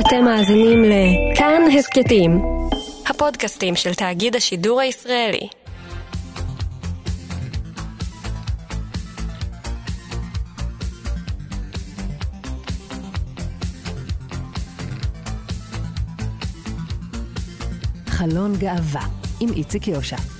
אתם מאזינים לכאן הסכתים, הפודקאסטים של תאגיד השידור הישראלי. חלון גאווה עם איציק יושע.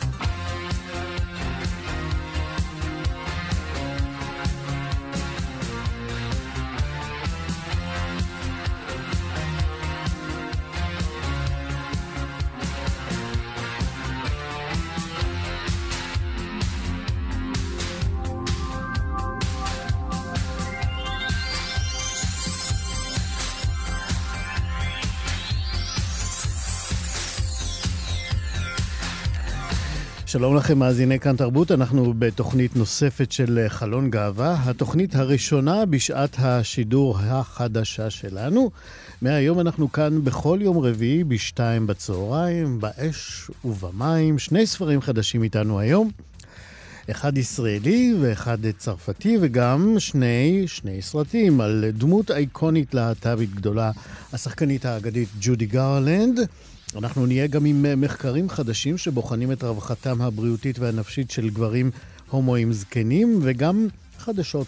שלום לכם, מאזיני כאן תרבות. אנחנו בתוכנית נוספת של חלון גאווה, התוכנית הראשונה בשעת השידור החדשה שלנו. מהיום אנחנו כאן בכל יום רביעי בשתיים בצהריים, באש ובמים. שני ספרים חדשים איתנו היום. אחד ישראלי ואחד צרפתי, וגם שני, שני סרטים על דמות אייקונית להט"בית גדולה, השחקנית האגדית ג'ודי גרלנד. אנחנו נהיה גם עם אה, מחקרים חדשים שבוחנים את רווחתם הבריאותית והנפשית של גברים הומואים זקנים, וגם חדשות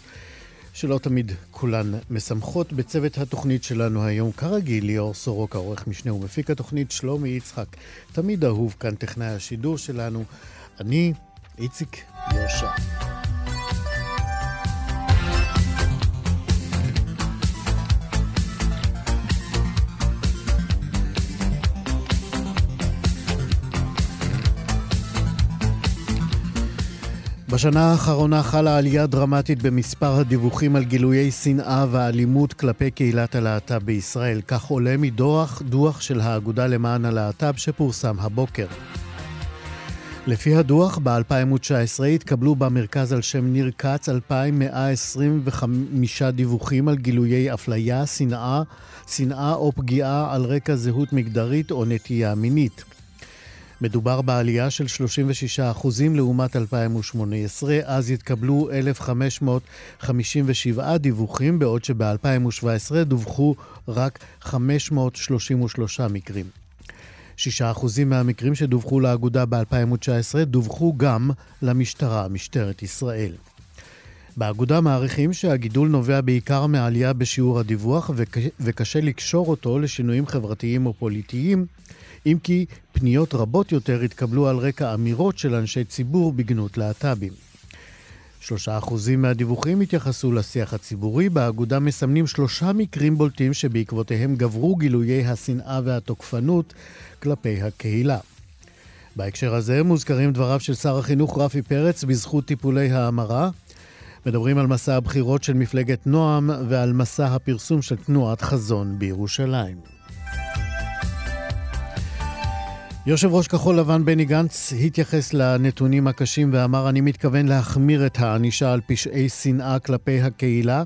שלא תמיד כולן משמחות. בצוות התוכנית שלנו היום, כרגיל, ליאור סורוקה, עורך משנה ומפיק התוכנית, שלומי יצחק, תמיד אהוב כאן טכנאי השידור שלנו. אני, איציק יושע. בשנה האחרונה חלה עלייה דרמטית במספר הדיווחים על גילויי שנאה ואלימות כלפי קהילת הלהט"ב בישראל. כך עולה מדוח דוח של האגודה למען הלהט"ב שפורסם הבוקר. לפי הדוח, ב-2019 התקבלו במרכז על שם ניר כץ 2,125 דיווחים על גילויי אפליה, שנאה, שנאה או פגיעה על רקע זהות מגדרית או נטייה מינית. מדובר בעלייה של 36% לעומת 2018, אז התקבלו 1,557 דיווחים, בעוד שב-2017 דווחו רק 533 מקרים. 6% מהמקרים שדווחו לאגודה ב-2019 דווחו גם למשטרה, משטרת ישראל. באגודה מעריכים שהגידול נובע בעיקר מעלייה בשיעור הדיווח וקשה לקשור אותו לשינויים חברתיים או פוליטיים, אם כי פניות רבות יותר התקבלו על רקע אמירות של אנשי ציבור בגנות להט"בים. שלושה אחוזים מהדיווחים התייחסו לשיח הציבורי. באגודה מסמנים שלושה מקרים בולטים שבעקבותיהם גברו גילויי השנאה והתוקפנות כלפי הקהילה. בהקשר הזה מוזכרים דבריו של שר החינוך רפי פרץ בזכות טיפולי ההמרה. מדברים על מסע הבחירות של מפלגת נועם ועל מסע הפרסום של תנועת חזון בירושלים. יושב ראש כחול לבן בני גנץ התייחס לנתונים הקשים ואמר, אני מתכוון להחמיר את הענישה על פשעי שנאה כלפי הקהילה,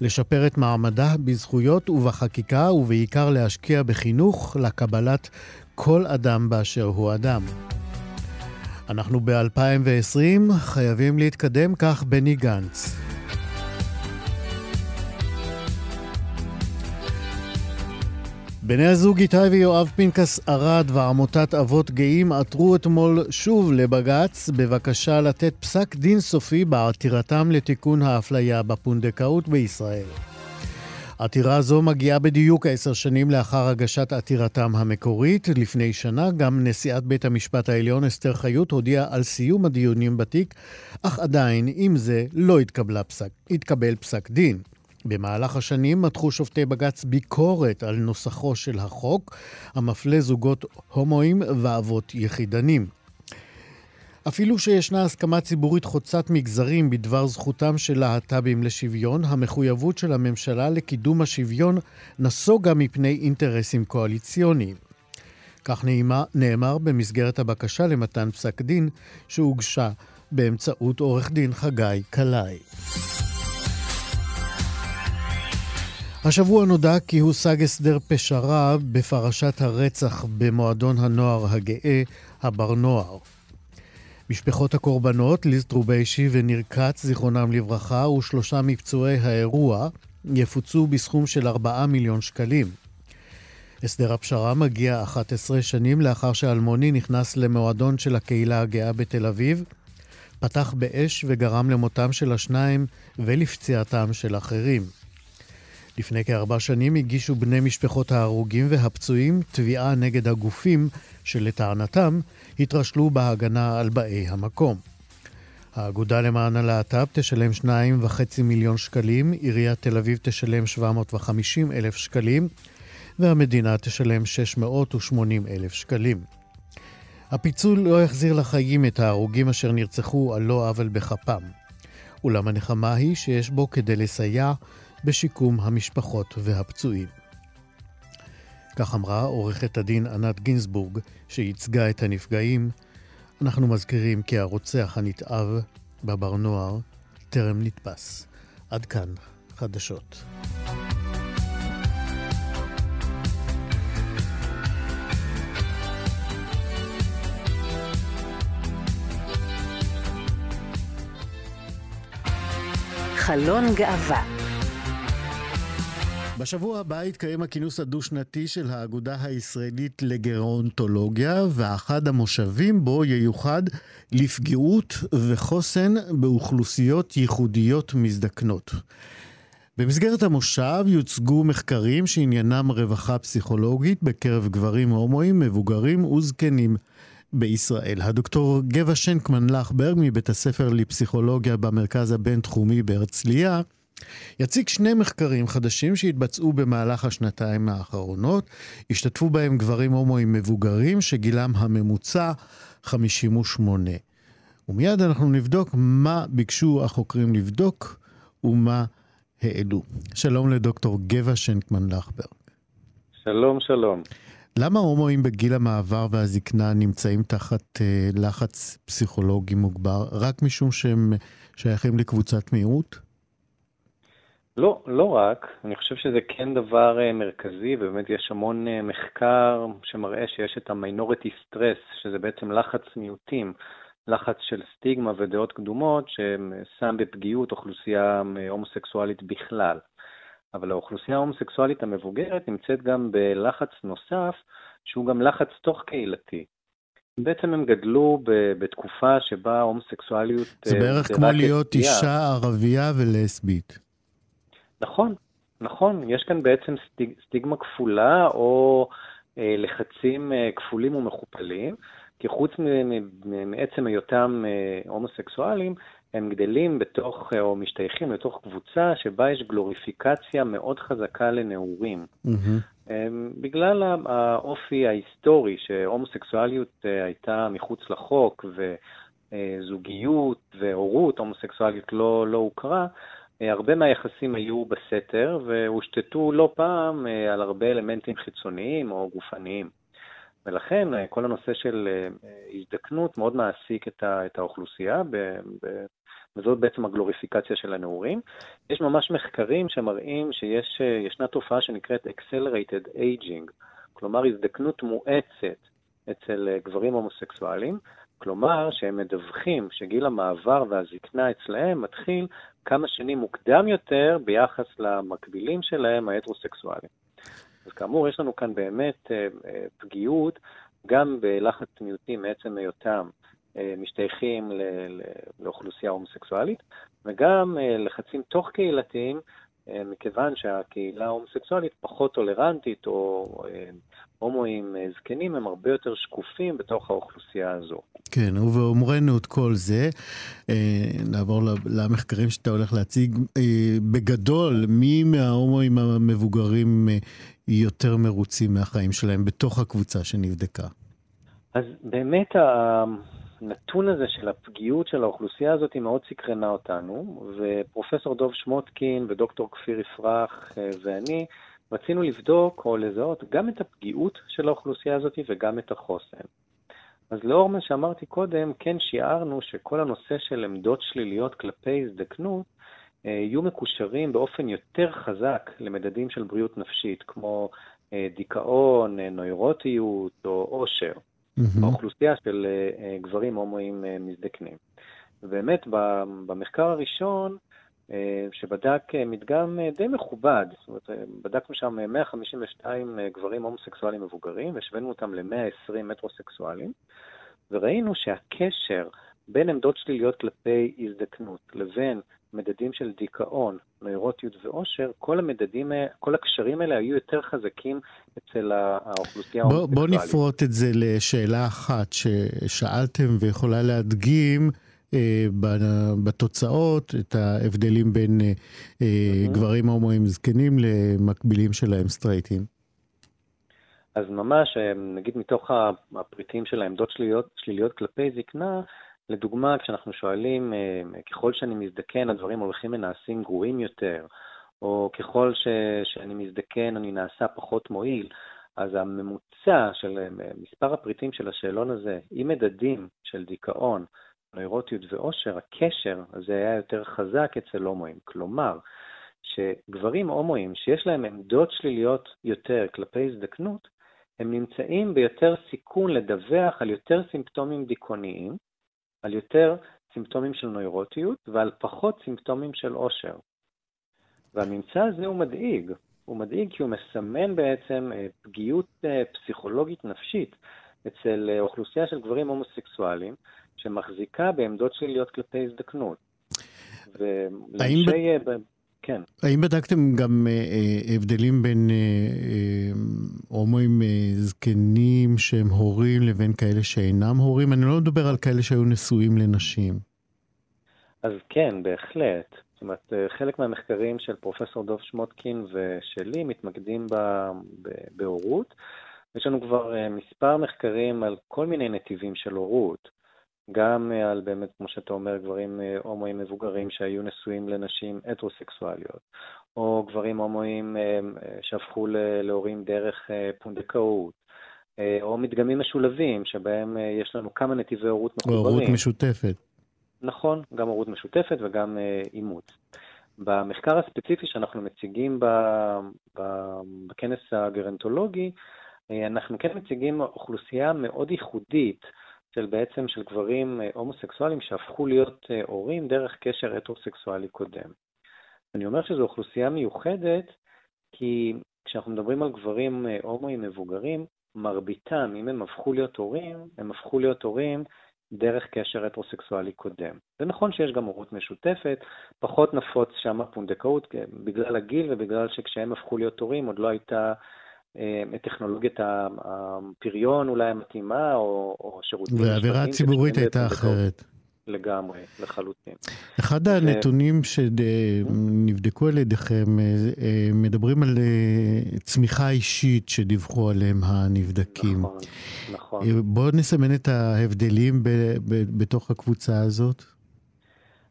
לשפר את מעמדה בזכויות ובחקיקה, ובעיקר להשקיע בחינוך לקבלת כל אדם באשר הוא אדם. אנחנו ב-2020 חייבים להתקדם, כך בני גנץ. בני הזוג איתי ויואב פנקס ארד ועמותת אבות גאים עתרו אתמול שוב לבג"ץ בבקשה לתת פסק דין סופי בעתירתם לתיקון האפליה בפונדקאות בישראל. עתירה זו מגיעה בדיוק עשר שנים לאחר הגשת עתירתם המקורית. לפני שנה גם נשיאת בית המשפט העליון אסתר חיות הודיעה על סיום הדיונים בתיק, אך עדיין עם זה לא התקבל פסק, התקבל פסק דין. במהלך השנים מתחו שופטי בג"ץ ביקורת על נוסחו של החוק, המפלה זוגות הומואים ואבות יחידנים. אפילו שישנה הסכמה ציבורית חוצת מגזרים בדבר זכותם של להט"בים לשוויון, המחויבות של הממשלה לקידום השוויון נסוגה מפני אינטרסים קואליציוניים. כך נאמר, נאמר במסגרת הבקשה למתן פסק דין שהוגשה באמצעות עורך דין חגי קלעי. השבוע נודע כי הושג הסדר פשרה בפרשת הרצח במועדון הנוער הגאה, הבר נוער. משפחות הקורבנות, ליז טרוביישי וניר כץ, זיכרונם לברכה, ושלושה מפצועי האירוע, יפוצו בסכום של 4 מיליון שקלים. הסדר הפשרה מגיע 11 שנים לאחר שאלמוני נכנס למועדון של הקהילה הגאה בתל אביב, פתח באש וגרם למותם של השניים ולפציעתם של אחרים. לפני כארבע שנים הגישו בני משפחות ההרוגים והפצועים תביעה נגד הגופים שלטענתם התרשלו בהגנה על באי המקום. האגודה למען הלהט"ב תשלם 2.5 מיליון שקלים, עיריית תל אביב תשלם 750 אלף שקלים, והמדינה תשלם 680 אלף שקלים. הפיצול לא יחזיר לחיים את ההרוגים אשר נרצחו על לא עוול בכפם. אולם הנחמה היא שיש בו כדי לסייע בשיקום המשפחות והפצועים. כך אמרה עורכת הדין ענת גינזבורג, שייצגה את הנפגעים. אנחנו מזכירים כי הרוצח הנתעב בבר נוער טרם נתפס. עד כאן חדשות. חלון גאווה בשבוע הבא יתקיים הכינוס הדו-שנתי של האגודה הישראלית לגרונטולוגיה, ואחד המושבים בו ייוחד לפגיעות וחוסן באוכלוסיות ייחודיות מזדקנות. במסגרת המושב יוצגו מחקרים שעניינם רווחה פסיכולוגית בקרב גברים הומואים, מבוגרים וזקנים בישראל. הדוקטור גבע שנקמן לחברג מבית הספר לפסיכולוגיה במרכז הבינתחומי בהרצליה יציג שני מחקרים חדשים שהתבצעו במהלך השנתיים האחרונות. השתתפו בהם גברים הומואים מבוגרים שגילם הממוצע 58. ומיד אנחנו נבדוק מה ביקשו החוקרים לבדוק ומה העלו. שלום לדוקטור גבע שנקמן לחברג. שלום, שלום. למה הומואים בגיל המעבר והזקנה נמצאים תחת uh, לחץ פסיכולוגי מוגבר? רק משום שהם שייכים לקבוצת מיעוט? לא, לא רק. אני חושב שזה כן דבר uh, מרכזי, ובאמת יש המון uh, מחקר שמראה שיש את המיינוריטי סטרס, שזה בעצם לחץ מיעוטים, לחץ של סטיגמה ודעות קדומות, ששם בפגיעות אוכלוסייה הומוסקסואלית בכלל. אבל האוכלוסייה ההומוסקסואלית המבוגרת נמצאת גם בלחץ נוסף, שהוא גם לחץ תוך קהילתי. בעצם הם גדלו בתקופה שבה ההומוסקסואליות... זה בערך כמו להיות אישה ערבייה ולסבית. נכון, נכון. יש כאן בעצם סטיג, סטיגמה כפולה או אה, לחצים אה, כפולים ומכופלים, כי חוץ מעצם היותם אה, הומוסקסואלים, הם גדלים בתוך, או משתייכים לתוך קבוצה שבה יש גלוריפיקציה מאוד חזקה לנעורים. Mm-hmm. בגלל האופי ההיסטורי, שהומוסקסואליות אה, הייתה מחוץ לחוק, וזוגיות והורות הומוסקסואלית לא, לא הוכרה, אה, הרבה מהיחסים היו בסתר, והושתתו לא פעם אה, על הרבה אלמנטים חיצוניים או גופניים. ולכן כל הנושא של הזדקנות מאוד מעסיק את האוכלוסייה וזאת בעצם הגלוריפיקציה של הנעורים. יש ממש מחקרים שמראים שישנה תופעה שנקראת Accelerated Aging, כלומר הזדקנות מואצת אצל אה, גברים הומוסקסואלים, כלומר שהם מדווחים שגיל המעבר והזקנה אצלהם מתחיל כמה שנים מוקדם יותר ביחס למקבילים שלהם ההטרוסקסואלים. אז כאמור, יש לנו כאן באמת אה, אה, פגיעות גם בלחץ מיעוטים מעצם היותם אה, משתייכים לאוכלוסייה הומוסקסואלית, וגם אה, לחצים תוך קהילתיים, אה, מכיוון שהקהילה ההומוסקסואלית פחות טולרנטית, או הומואים זקנים הם הרבה יותר שקופים בתוך האוכלוסייה הזו. כן, ובאומרנו את כל זה, נעבור למחקרים שאתה הולך להציג. בגדול, מי מההומואים המבוגרים יותר מרוצים מהחיים שלהם בתוך הקבוצה שנבדקה? אז באמת הנתון הזה של הפגיעות של האוכלוסייה הזאת היא מאוד סקרנה אותנו, ופרופסור דוב שמוטקין ודוקטור כפיר יפרח אה, ואני רצינו לבדוק או לזהות גם את הפגיעות של האוכלוסייה הזאת וגם את החוסן. אז לאור מה שאמרתי קודם, כן שיערנו שכל הנושא של עמדות שליליות כלפי הזדקנות אה, יהיו מקושרים באופן יותר חזק למדדים של בריאות נפשית, כמו אה, דיכאון, נוירוטיות או עושר. mm-hmm. באוכלוסייה של גברים הומואים מזדקנים. ובאמת, במחקר הראשון שבדק מדגם די מכובד, זאת אומרת, בדקנו שם 152 גברים הומוסקסואלים מבוגרים, והשווינו אותם ל-120 מטרוסקסואלים, וראינו שהקשר בין עמדות שליליות כלפי הזדקנות לבין מדדים של דיכאון, נוירוטיות ואושר, כל המדדים, כל הקשרים האלה היו יותר חזקים אצל האוכלוסייה ההומוסקסואלית. בוא, בוא נפרוט את זה לשאלה אחת ששאלתם ויכולה להדגים. אה, בתוצאות, את ההבדלים בין אה, mm-hmm. גברים הומואים זקנים למקבילים שלהם סטרייטים. אז ממש, נגיד מתוך הפריטים של העמדות שליליות, שליליות כלפי זקנה, לדוגמה, כשאנחנו שואלים, אה, ככל שאני מזדקן, הדברים הולכים ונעשים גרועים יותר, או ככל ש, שאני מזדקן, אני נעשה פחות מועיל, אז הממוצע של אה, מספר הפריטים של השאלון הזה, עם מדדים של דיכאון, נוירוטיות ואושר, הקשר הזה היה יותר חזק אצל הומואים. כלומר, שגברים הומואים שיש להם עמדות שליליות יותר כלפי הזדקנות, הם נמצאים ביותר סיכון לדווח על יותר סימפטומים דיכאוניים, על יותר סימפטומים של נוירוטיות ועל פחות סימפטומים של עושר. והממצא הזה הוא מדאיג. הוא מדאיג כי הוא מסמן בעצם אה, פגיעות אה, פסיכולוגית נפשית אצל אה, אוכלוסייה של גברים הומוסקסואלים, שמחזיקה בעמדות שליליות כלפי הזדקנות. ולאנשי... ב... כן. האם בדקתם גם אה, אה, הבדלים בין אה, אה, הומואים אה, זקנים שהם הורים לבין כאלה שאינם הורים? אני לא מדבר על כאלה שהיו נשואים לנשים. אז כן, בהחלט. זאת אומרת, אה, חלק מהמחקרים של פרופסור דוב שמוטקין ושלי מתמקדים בהורות. יש לנו כבר אה, מספר מחקרים על כל מיני נתיבים של הורות. גם על באמת, כמו שאתה אומר, גברים אה, הומואים מבוגרים שהיו נשואים לנשים הטרוסקסואליות, או גברים הומואים אה, אה, שהפכו להורים דרך פונדקאות, או מדגמים משולבים, שבהם יש לנו כמה נתיבי הורות מחוברים. הורות משותפת. נכון, גם הורות משותפת וגם אימוץ. במחקר הספציפי שאנחנו מציגים בכנס הגרנטולוגי, אנחנו כן מציגים אוכלוסייה מאוד ייחודית של בעצם של גברים אה, הומוסקסואלים שהפכו להיות אה, הורים דרך קשר הטרוסקסואלי קודם. אני אומר שזו אוכלוסייה מיוחדת כי כשאנחנו מדברים על גברים אה, הומואים מבוגרים, מרביתם, אם הם הפכו להיות הורים, הם הפכו להיות הורים דרך קשר הטרוסקסואלי קודם. זה נכון שיש גם הורות משותפת, פחות נפוץ שם הפונדקאות בגלל הגיל ובגלל שכשהם הפכו להיות הורים עוד לא הייתה את טכנולוגיית הפריון אולי המתאימה, או, או שירותים... והאווירה הציבורית הייתה אחרת. לגמרי, לחלוטין. אחד. הנתונים שנבדקו על ידיכם אה, מדברים על אה, צמיחה אישית שדיווחו עליהם הנבדקים. נכון, נכון. בואו נסמן את ההבדלים ב, ב, בתוך הקבוצה הזאת.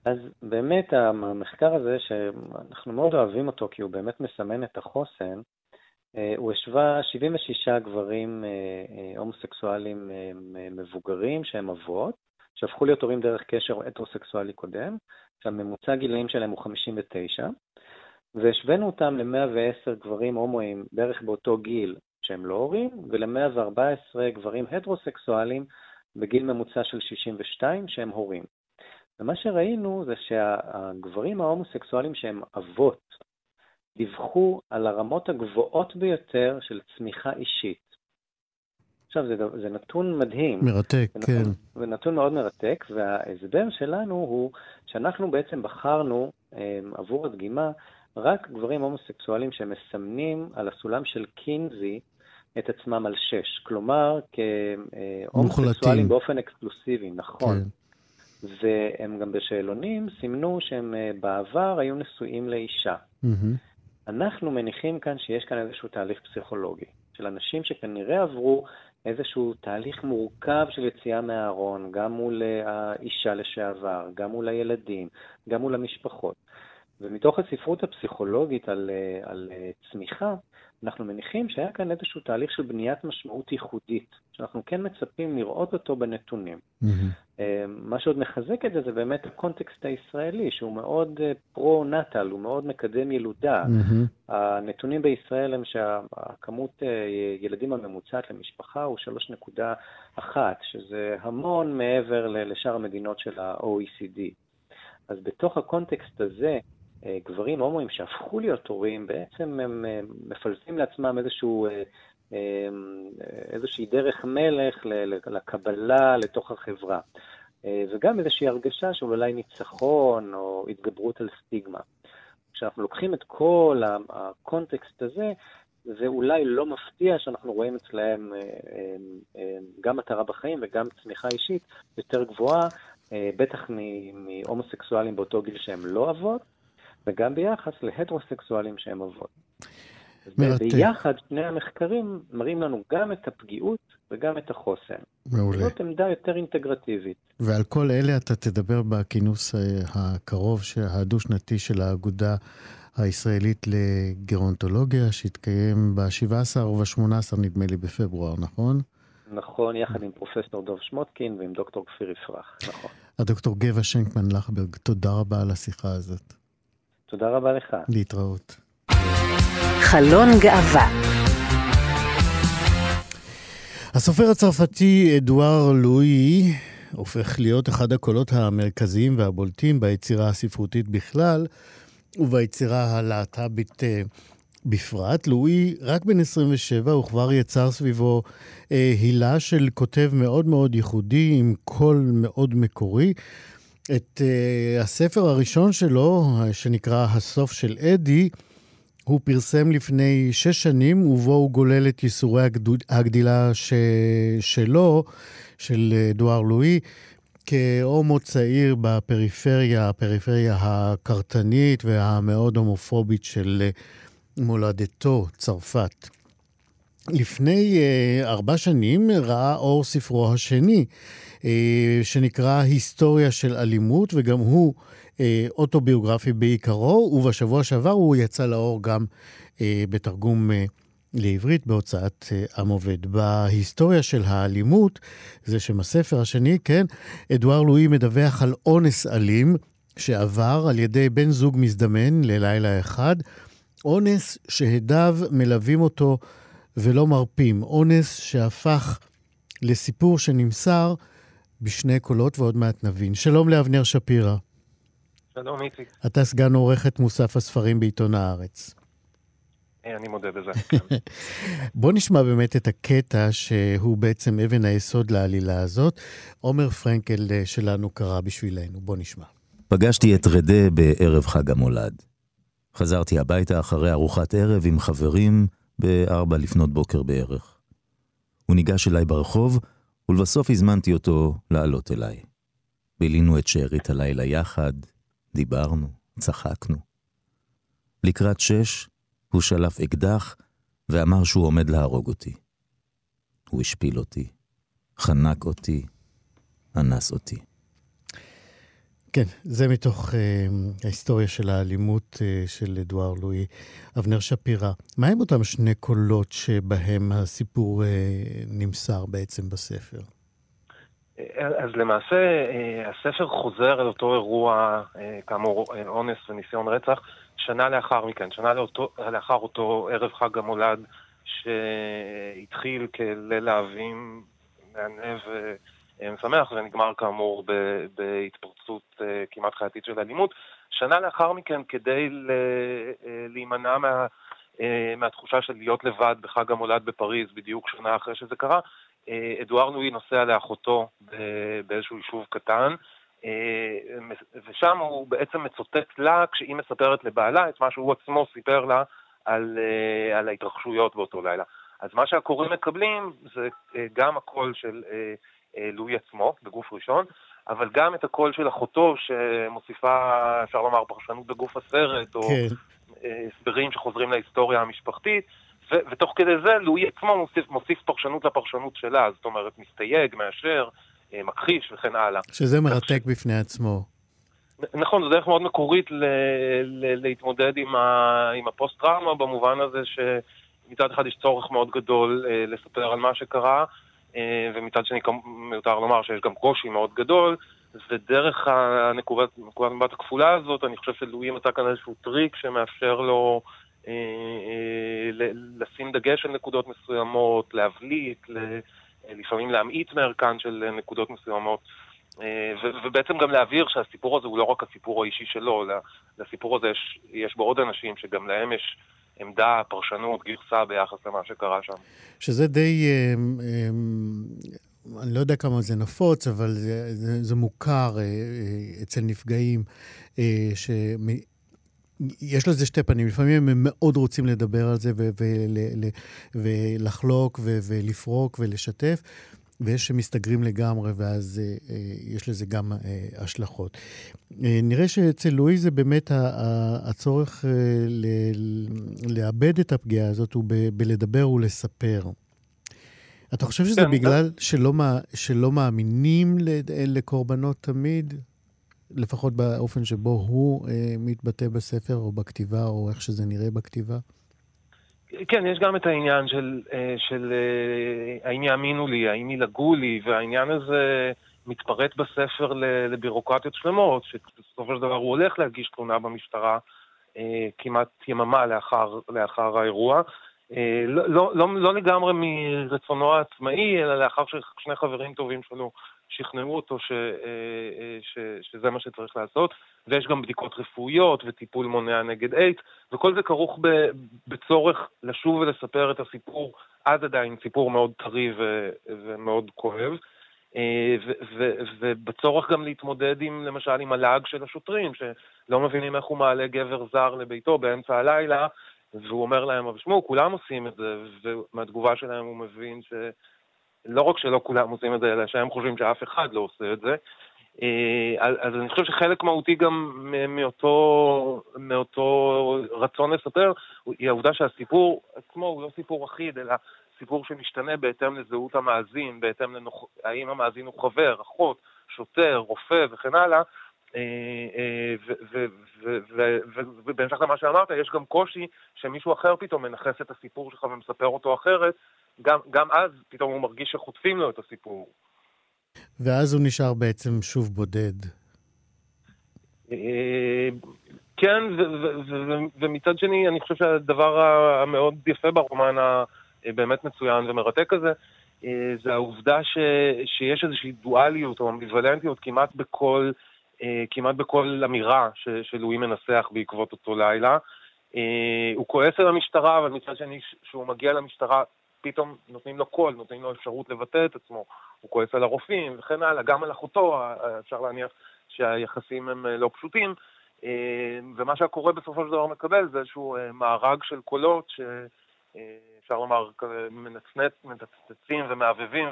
אז באמת המחקר הזה, שאנחנו מאוד אוהבים אותו כי הוא באמת מסמן את החוסן, אה, הוא השווה 76 גברים אה, אה, הומוסקסואלים מבוגרים שהם אבות, שהפכו להיות הורים דרך קשר הטרוסקסואלי קודם, שהממוצע גילאים שלהם הוא 59, והשווינו אותם ל-110 גברים הומואים בערך באותו גיל שהם לא הורים, ול-114 גברים הטרוסקסואלים בגיל ממוצע של 62 שהם הורים. ומה שראינו זה שהגברים ההומוסקסואלים שהם אבות דיווחו על הרמות הגבוהות ביותר של צמיחה אישית. עכשיו, זה, זה נתון מדהים. מרתק, זה כן. זה נתון מאוד מרתק, וההסבר שלנו הוא שאנחנו בעצם בחרנו אה, עבור הדגימה רק גברים הומוסקסואלים שמסמנים על הסולם של קינזי את עצמם על שש. כלומר, כהומוסקסואלים באופן אקסקלוסיבי, נכון. כן. והם גם בשאלונים סימנו שהם אה, בעבר היו נשואים לאישה. Mm-hmm. אנחנו מניחים כאן שיש כאן איזשהו תהליך פסיכולוגי, של אנשים שכנראה עברו איזשהו תהליך מורכב של יציאה מהארון, גם מול האישה לשעבר, גם מול הילדים, גם מול המשפחות. ומתוך הספרות הפסיכולוגית על, על צמיחה, אנחנו מניחים שהיה כאן איזשהו תהליך של בניית משמעות ייחודית, שאנחנו כן מצפים לראות אותו בנתונים. Mm-hmm. מה שעוד מחזק את זה זה באמת הקונטקסט הישראלי, שהוא מאוד אה, פרו-נטל, הוא מאוד מקדם ילודה. Mm-hmm. הנתונים בישראל הם שהכמות אה, ילדים הממוצעת למשפחה הוא 3.1, שזה המון מעבר לשאר המדינות של ה-OECD. אז בתוך הקונטקסט הזה, גברים הומואים שהפכו להיות הורים, בעצם הם מפלסים לעצמם איזשהו, איזושהי דרך מלך לקבלה לתוך החברה. וגם איזושהי הרגשה של אולי ניצחון או התגברות על סטיגמה. כשאנחנו לוקחים את כל הקונטקסט הזה, זה אולי לא מפתיע שאנחנו רואים אצלהם אה, אה, אה, גם מטרה בחיים וגם צמיחה אישית יותר גבוהה, בטח מהומוסקסואלים באותו גיל שהם לא אבות, וגם ביחס להטרוסקסואלים שהם אבות. מרתק. ביחד שני המחקרים מראים לנו גם את הפגיעות וגם את החוסן. מעולה. זאת עמדה יותר אינטגרטיבית. ועל כל אלה אתה תדבר בכינוס הקרוב, הדו-שנתי של האגודה הישראלית לגרונטולוגיה, שהתקיים ב-17 וב-18, נדמה לי, בפברואר, נכון? נכון, יחד עם פרופסור דוב שמוטקין ועם דוקטור כפיר יפרח, נכון. הדוקטור גבע שנקמן לחברג, תודה רבה על השיחה הזאת. תודה רבה לך. להתראות. חלון גאווה הסופר הצרפתי אדואר לואי הופך להיות אחד הקולות המרכזיים והבולטים ביצירה הספרותית בכלל, וביצירה הלהט"בית אה, בפרט. לואי רק בן 27, הוא כבר יצר סביבו אה, הילה של כותב מאוד מאוד ייחודי, עם קול מאוד מקורי. את אה, הספר הראשון שלו, שנקרא הסוף של אדי, הוא פרסם לפני שש שנים, ובו הוא גולל את ייסורי הגדילה ש... שלו, של אדואר לואי, כהומו צעיר בפריפריה, הפריפריה הקרטנית והמאוד הומופובית של מולדתו, צרפת. לפני uh, ארבע שנים ראה אור ספרו השני, uh, שנקרא היסטוריה של אלימות, וגם הוא uh, אוטוביוגרפי בעיקרו, ובשבוע שעבר הוא יצא לאור גם בתרגום לעברית בהוצאת עם עובד. בהיסטוריה של האלימות, זה שם הספר השני, כן, אדואר לואי מדווח על אונס אלים שעבר על ידי בן זוג מזדמן ללילה אחד, אונס שהדיו מלווים אותו ולא מרפים, אונס שהפך לסיפור שנמסר בשני קולות ועוד מעט נבין. שלום לאבנר שפירא. שלום, איציק. אתה סגן עורכת מוסף הספרים בעיתון הארץ. אה, אני מודה בזה. בוא נשמע באמת את הקטע שהוא בעצם אבן היסוד לעלילה הזאת. עומר פרנקל אה, שלנו קרא בשבילנו, בוא נשמע. פגשתי את רדה בערב חג המולד. חזרתי הביתה אחרי ארוחת ערב עם חברים בארבע לפנות בוקר בערך. הוא ניגש אליי ברחוב, ולבסוף הזמנתי אותו לעלות אליי. בילינו את שארית הלילה יחד, דיברנו, צחקנו. לקראת שש, הוא שלף אקדח ואמר שהוא עומד להרוג אותי. הוא השפיל אותי, חנק אותי, אנס אותי. כן, זה מתוך uh, ההיסטוריה של האלימות uh, של אדואר לואי. אבנר שפירא, מהם אותם שני קולות שבהם הסיפור uh, נמסר בעצם בספר? אז למעשה, הספר חוזר אל אותו אירוע, כאמור, אונס וניסיון רצח, שנה לאחר מכן, שנה לאותו, לאחר אותו ערב חג המולד, שהתחיל כליל האבים מהנה משמח ונגמר כאמור בהתפרצות אה, כמעט חייתית של אלימות. שנה לאחר מכן, כדי אה, להימנע מה, אה, מהתחושה של להיות לבד בחג המולד בפריז, בדיוק שנה אחרי שזה קרה, אדואר נוי נוסע לאחותו באיזשהו יישוב קטן, ושם הוא בעצם מצוטט לה, כשהיא מספרת לבעלה את מה שהוא עצמו סיפר לה על, על ההתרחשויות באותו לילה. אז מה שהקוראים מקבלים זה גם הקול של אה, לואי עצמו, בגוף ראשון, אבל גם את הקול של אחותו, שמוסיפה, אפשר לומר, פרשנות בגוף הסרט, או כן. אה, הסברים שחוזרים להיסטוריה המשפחתית, ו- ותוך כדי זה לואי עצמו מוסיף, מוסיף פרשנות לפרשנות שלה, זאת אומרת, מסתייג, מאשר, אה, מכחיש וכן הלאה. שזה מרתק ש... בפני עצמו. נכון, זו דרך מאוד מקורית ל- ל- להתמודד עם, ה- עם הפוסט-טראומה, במובן הזה שמצד אחד יש צורך מאוד גדול לספר על מה שקרה, אה, ומצד שני מיותר לומר שיש גם קושי מאוד גדול, ודרך הנקודת מבט הכפולה הזאת, אני חושב שלואי מצא כאן איזשהו טריק שמאפשר לו אה, אה, לשים דגש על נקודות מסוימות, להבליט, לפעמים להמעיט מערכן של נקודות מסוימות. ובעצם גם להבהיר שהסיפור הזה הוא לא רק הסיפור האישי שלו, לסיפור הזה יש, יש בו עוד אנשים שגם להם יש עמדה, פרשנות, גרסה ביחס למה שקרה שם. שזה די, אני לא יודע כמה זה נפוץ, אבל זה, זה, זה מוכר אצל נפגעים, ש... יש לזה שתי פנים. לפעמים הם מאוד רוצים לדבר על זה ולחלוק ולפרוק ולשתף, ויש שמסתגרים לגמרי, ואז אה, אה, יש לזה גם אה, השלכות. אה, נראה שאצל לואי זה באמת הצורך אה, לאבד את הפגיעה הזאת הוא ב, בלדבר ולספר. אתה חושב שזה כן, בגלל שלא, שלא מאמינים לקורבנות תמיד? לפחות באופן שבו הוא אה, מתבטא בספר או בכתיבה, או איך שזה נראה בכתיבה? כן, יש גם את העניין של, אה, של אה, האם יאמינו לי, האם ילגו לי, והעניין הזה מתפרט בספר לבירוקרטיות שלמות, שבסופו של דבר הוא הולך להגיש תלונה במשטרה אה, כמעט יממה לאחר, לאחר האירוע. לא, לא, לא, לא לגמרי מרצונו העצמאי, אלא לאחר ששני חברים טובים שלו שכנעו אותו ש, ש, שזה מה שצריך לעשות, ויש גם בדיקות רפואיות וטיפול מונע נגד איידס, וכל זה כרוך בצורך לשוב ולספר את הסיפור, אז עדיין סיפור מאוד טרי ו, ומאוד כואב. ובצורך גם להתמודד עם, למשל, עם הלעג של השוטרים, שלא מבינים איך הוא מעלה גבר זר לביתו באמצע הלילה, והוא אומר להם, אבל שמעו, כולם עושים את זה, ומהתגובה שלהם הוא מבין שלא רק שלא כולם עושים את זה, אלא שהם חושבים שאף אחד לא עושה את זה. אה, אז אני חושב שחלק מהותי גם מאותו, מאותו רצון לספר, היא העובדה שהסיפור עצמו הוא לא סיפור אחיד, אלא סיפור שמשתנה בהתאם לזהות המאזין, בהתאם לנוח... האם המאזין הוא חבר, אחות, שוטר, רופא וכן הלאה, אה, אה, ובהמשך למה שאמרת, יש גם קושי שמישהו אחר פתאום מנכס את הסיפור שלך ומספר אותו אחרת, גם, גם אז פתאום הוא מרגיש שחוטפים לו את הסיפור. ואז הוא נשאר בעצם שוב בודד. אה, כן, ומצד שני, אני חושב שהדבר המאוד יפה ברומן הבאמת מצוין ומרתק הזה, זה העובדה ש, שיש איזושהי דואליות או אמביוולנטיות כמעט בכל אה, כמעט בכל אמירה ש, שלואי מנסח בעקבות אותו לילה. אה, הוא כועס על המשטרה, אבל מצד שני, כשהוא מגיע למשטרה, פתאום נותנים לו קול, נותנים לו אפשרות לבטא את עצמו. הוא כועס על הרופאים וכן הלאה, גם על אחותו, אפשר להניח שהיחסים הם אה, לא פשוטים. ומה שהקורא בסופו של דבר מקבל זה איזשהו מארג של קולות שאפשר לומר מנצנצים ומעבבים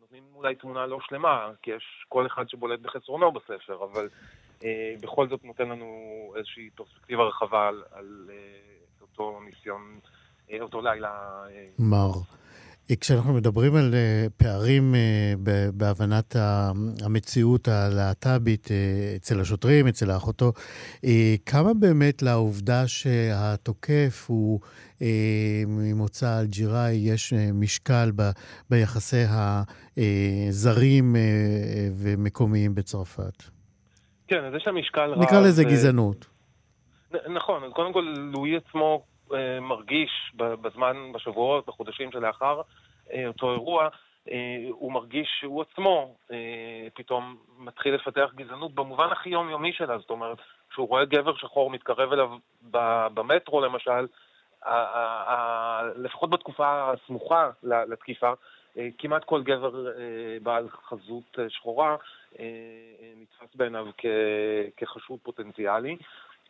נותנים אולי תמונה לא שלמה, כי יש כל אחד שבולט בחסרונו בספר, אבל אה, בכל זאת נותן לנו איזושהי פרספקטיבה רחבה על, על אה, אותו ניסיון, אה, אותו לילה. אה... מר. אה, כשאנחנו מדברים על uh, פערים בהבנת המציאות הלהט"בית אצל השוטרים, אצל האחותו, uh, כמה באמת לעובדה שהתוקף הוא ממוצא אלג'יראי, יש משקל ביחסי הזרים ומקומיים בצרפת? כן, אז יש שם משקל רב. נקרא לזה גזענות. נכון, אז קודם כל, לואי עצמו אה, מרגיש בזמן, בשבועות, בחודשים שלאחר אה, אותו אירוע, אה, הוא מרגיש שהוא עצמו פתאום מתחיל לפתח גזענות במובן הכי יומיומי שלה, זאת אומרת, כשהוא רואה גבר שחור מתקרב אליו במטרו למשל, לפחות בתקופה הסמוכה לתקיפה, כמעט כל גבר בעל חזות שחורה נתפס בעיניו כחשוד פוטנציאלי.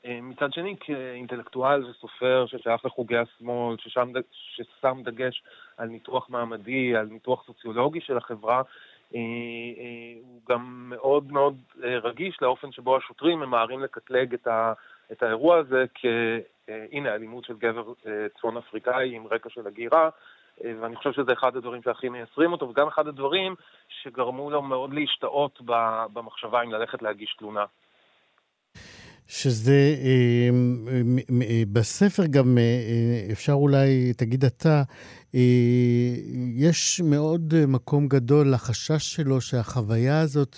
אה, מצד שני, כאינטלקטואל וסופר ששייך לחוגי השמאל, ששם, ששם דגש על ניתוח מעמדי, על ניתוח סוציולוגי של החברה, אה, אה, הוא גם מאוד מאוד רגיש לאופן שבו השוטרים ממהרים לקטלג את, ה, את האירוע הזה כהנה אלימות של גבר צפון אפריקאי עם רקע של הגירה, ואני חושב שזה אחד הדברים שהכי מייסרים אותו, וגם אחד הדברים שגרמו לו מאוד להשתאות במחשבה אם ללכת להגיש תלונה. שזה, אה, אה, בספר גם אה, אפשר אולי, תגיד אתה, יש מאוד מקום גדול לחשש שלו שהחוויה הזאת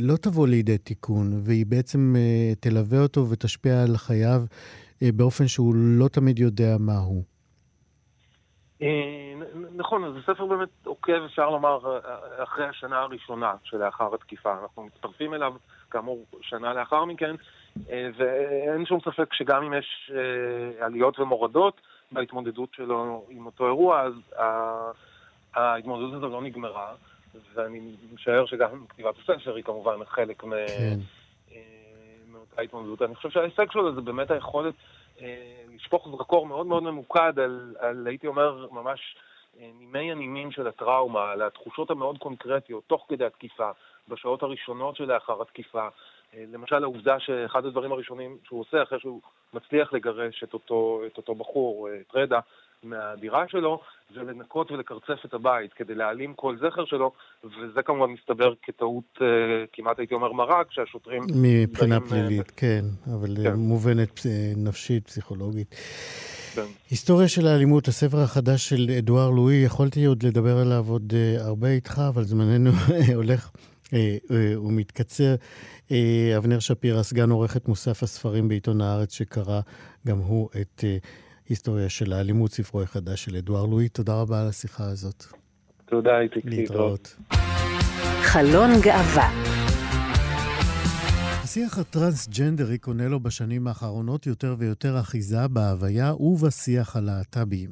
לא תבוא לידי תיקון, והיא בעצם תלווה אותו ותשפיע על חייו באופן שהוא לא תמיד יודע מה הוא. נכון, אז הספר באמת עוקב, אפשר לומר, אחרי השנה הראשונה שלאחר התקיפה. אנחנו מצטרפים אליו, כאמור, שנה לאחר מכן, ואין שום ספק שגם אם יש עליות ומורדות בהתמודדות שלו עם אותו אירוע, אז ההתמודדות הזו לא נגמרה. ואני משער שגם כתיבת הספר היא כמובן חלק כן. מאותה התמודדות. אני חושב שההישג שלו זה באמת היכולת אה, לשפוך זרקור מאוד מאוד ממוקד על, על הייתי אומר, ממש אה, נימי הנימים של הטראומה, על התחושות המאוד קונקרטיות, תוך כדי התקיפה, בשעות הראשונות שלאחר התקיפה. אה, למשל, העובדה שאחד הדברים הראשונים שהוא עושה אחרי שהוא מצליח לגרש את אותו, את אותו בחור, את רדה, מהדירה שלו, זה לנקות ולקרצף את הבית כדי להעלים כל זכר שלו, וזה כמובן מסתבר כטעות אה, כמעט הייתי אומר מרה, כשהשוטרים... מבחינה אה, פלילית, כן, אבל כן. מובנת נפשית, פסיכולוגית. כן. היסטוריה של האלימות, הספר החדש של אדואר לואי, יכולתי עוד לדבר עליו עוד הרבה איתך, אבל זמננו הולך ומתקצר. אבנר שפירא, סגן עורכת מוסף הספרים בעיתון הארץ, שקרא גם הוא את היסטוריה של האלימות, ספרו החדש של אדואר לואי. תודה רבה על השיחה הזאת. תודה, איציק. להתראות. חלון גאווה השיח הטרנסג'נדרי קונה לו בשנים האחרונות יותר ויותר אחיזה בהוויה ובשיח הלהט"ביים.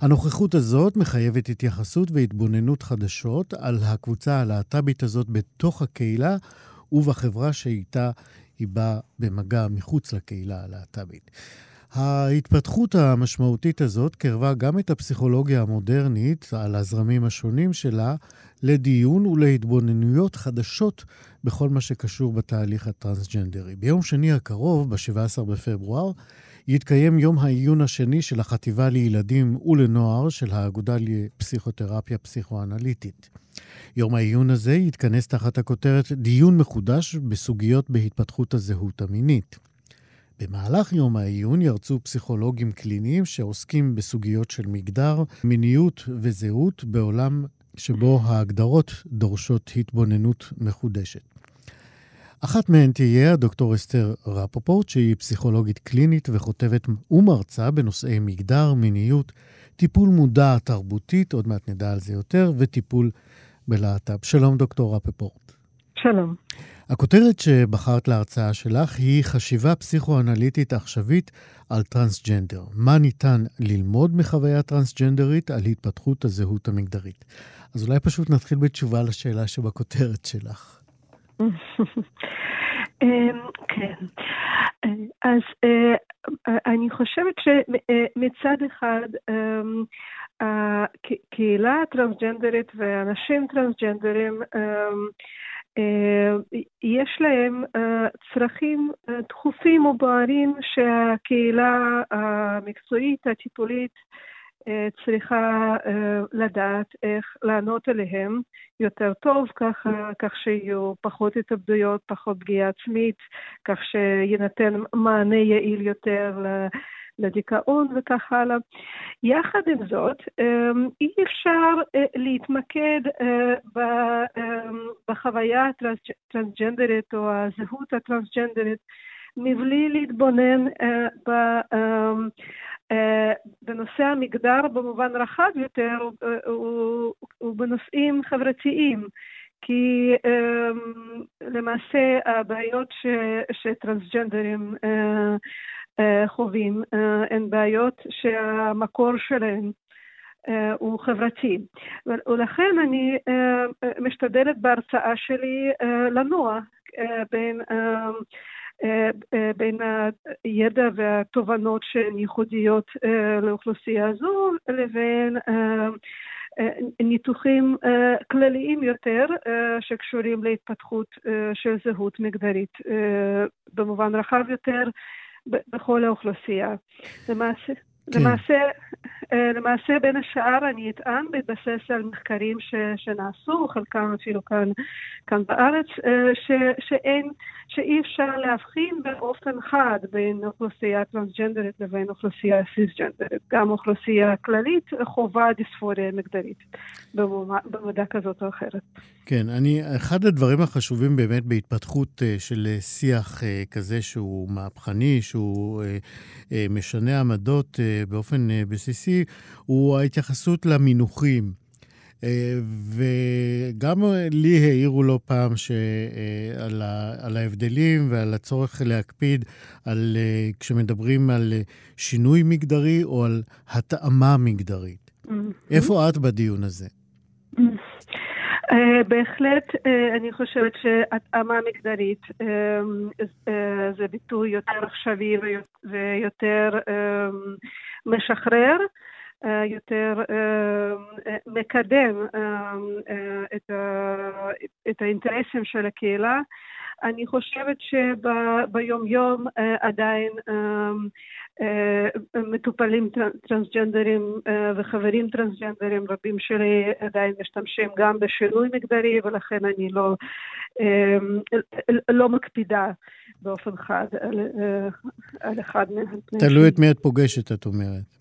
הנוכחות הזאת מחייבת התייחסות והתבוננות חדשות על הקבוצה הלהט"בית הזאת בתוך הקהילה ובחברה שאיתה היא באה במגע מחוץ לקהילה הלהט"בית. ההתפתחות המשמעותית הזאת קרבה גם את הפסיכולוגיה המודרנית על הזרמים השונים שלה לדיון ולהתבוננויות חדשות בכל מה שקשור בתהליך הטרנסג'נדרי. ביום שני הקרוב, ב-17 בפברואר, יתקיים יום העיון השני של החטיבה לילדים ולנוער של האגודה לפסיכותרפיה פסיכואנליטית. יום העיון הזה יתכנס תחת הכותרת דיון מחודש בסוגיות בהתפתחות הזהות המינית. במהלך יום העיון ירצו פסיכולוגים קליניים שעוסקים בסוגיות של מגדר, מיניות וזהות בעולם שבו ההגדרות דורשות התבוננות מחודשת. אחת מהן תהיה הדוקטור אסתר רפופורט, שהיא פסיכולוגית קלינית וכותבת ומרצה בנושאי מגדר, מיניות, טיפול מודע תרבותית, עוד מעט נדע על זה יותר, וטיפול בלהט"ב. שלום, דוקטור רפופורט. שלום. הכותרת שבחרת להרצאה שלך היא חשיבה פסיכואנליטית עכשווית על טרנסג'נדר. מה ניתן ללמוד מחוויה טרנסג'נדרית על התפתחות הזהות המגדרית. אז אולי פשוט נתחיל בתשובה לשאלה שבכותרת שלך. אמ, כן. אז אה, אני חושבת שמצד אחד אמ, הקהילה הטרנסג'נדרית ואנשים טרנסג'נדרים אמ, אה, יש להם אה, צרכים אה, דחופים ובוערים שהקהילה המקצועית, הטיפולית, צריכה לדעת איך לענות עליהם יותר טוב, כך, כך שיהיו פחות התאבדויות, פחות פגיעה עצמית, כך שיינתן מענה יעיל יותר לדיכאון וכך הלאה. יחד עם זאת, אמ, אי אפשר אה, להתמקד אה, בחוויה הטרנסג'נדרית או הזהות הטרנסג'נדרית מבלי להתבונן אה, בנושא המגדר במובן רחב יותר ובנושאים חברתיים. כי למעשה הבעיות שטרנסג'נדרים אה, חווים אה, הן בעיות שהמקור שלהן אה, הוא חברתי. ולכן אני משתדלת בהרצאה שלי לנוע בין, בין הידע והתובנות שהן ייחודיות לאוכלוסייה הזו לבין ניתוחים כלליים יותר שקשורים להתפתחות של זהות מגדרית במובן רחב יותר בכל האוכלוסייה. למעשה, כן. למעשה, אה, למעשה, בין השאר, אני אטען בהתבסס על מחקרים ש, שנעשו, חלקם אפילו כאן, כאן בארץ, אה, ש, שאין, שאי אפשר להבחין באופן חד בין אוכלוסייה טרנסג'נדרית לבין אוכלוסייה סיסג'נדרית. גם אוכלוסייה כללית חובה דיספוריה מגדרית במדע כזאת או אחרת. כן, אני, אחד הדברים החשובים באמת בהתפתחות אה, של שיח כזה שהוא מהפכני, שהוא משנה עמדות באופן בסיסי, בסיסי הוא ההתייחסות למינוחים. אה, וגם לי העירו לא פעם שעל על ההבדלים ועל הצורך להקפיד על, אה, כשמדברים על שינוי מגדרי או על התאמה מגדרית. Mm-hmm. איפה את בדיון הזה? Uh, בהחלט, uh, אני חושבת שהתאמה מגדרית uh, זה ביטוי יותר עכשווי ויותר משחרר. אה, יותר אה, אה, מקדם את, האינטרסים של הקהילה. אני חושבת שביום-יום עדיין מטופלים טרנסג'נדרים וחברים טרנסג'נדרים רבים שלי עדיין משתמשים גם בשינוי מגדרי ולכן אני לא, לא מקפידה באופן חד על, על אחד מהם. תלוי את מי את פוגשת, את אומרת.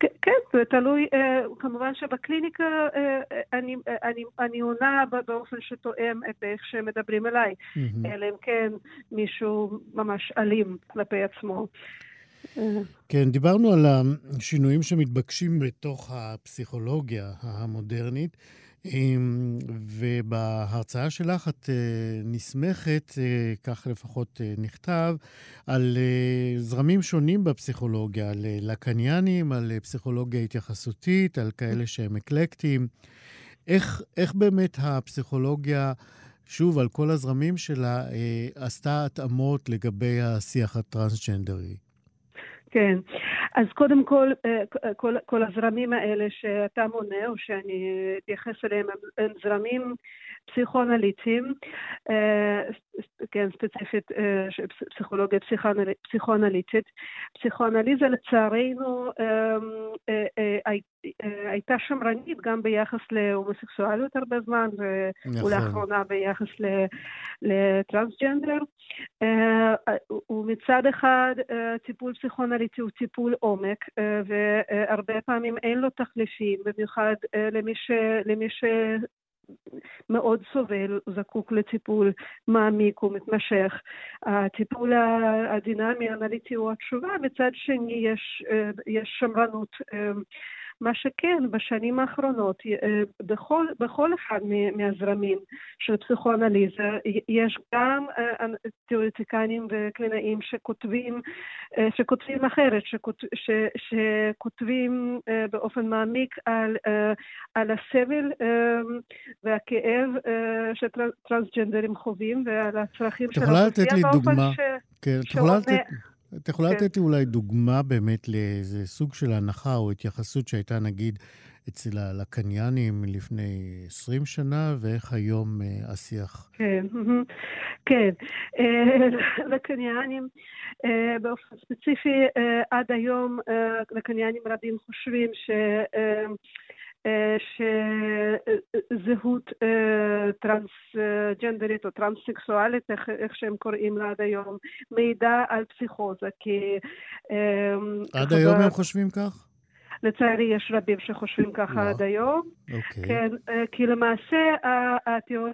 כן, זה תלוי, אה, כמובן שבקליניקה אה, אני, אני, אני עונה באופן שתואם את איך שמדברים אליי, אלא אם כן מישהו ממש אלים כלפי עצמו. כן, דיברנו על השינויים שמתבקשים בתוך הפסיכולוגיה המודרנית. ובהרצאה שלך את אה, נסמכת, אה, כך לפחות אה, נכתב, על זרמים שונים בפסיכולוגיה, על לקניאנים, על פסיכולוגיה התייחסותית, על כאלה שהם אקלקטיים. איך, איך באמת הפסיכולוגיה, שוב, על כל הזרמים שלה, עשתה התאמות לגבי השיח הטרנסג'נדרי? כן, אז קודם כל, אה, כל, כל הזרמים האלה שאתה מונה, או שאני אתייחס אליהם, הם זרמים פסיכואנליטיים, אה, כן, ספציפית אה, פסיכולוגיה פסיכואנליטית. פסיכואנליזה לצערנו הייתה שמרנית גם ביחס להומוסקסואליות הרבה זמן, נכון. ולאחרונה ביחס לטרנסג'נדר. ומצד אחד טיפול פסיכואנליטי הוא טיפול עומק, והרבה פעמים אין לו תחליפים, במיוחד למי, ש, למי ש... מאוד סובל, זקוק לטיפול מעמיק ומתמשך. הטיפול הדינמי, האנליטי הוא התשובה, מצד שני יש, יש שמרנות מה שכן, בשנים האחרונות, אה, בכל, בכל אחד מהזרמים של פסיכואנליזה, יש גם אה, תיאורטיקנים וקלינאים שכותבים, אה, שכותבים אחרת, שכות, ש, שכותבים באופן מעמיק על, על הסבל והכאב שטרנסג'נדרים חווים ועל הצרכים של האוכלוסייה באופן ש... כן, את יכולה לתת... את יכולה כן. לתת לי אולי דוגמה באמת לאיזה סוג של הנחה או התייחסות שהייתה נגיד אצל הלקניינים לפני 20 שנה, ואיך היום uh, השיח? כן, כן. Uh, לקניינים uh, באופן ספציפי, עד היום לקניינים רבים חושבים ש... Uh, שזהות טרנסג'נדרית או טרנססקסואלית, איך, איך שהם קוראים לה עד היום, מעידה על פסיכוזה, כי... עד היום הם חושבים כך? לצערי יש רבים שחושבים ככה לא. עד היום. אוקיי. כן, כי למעשה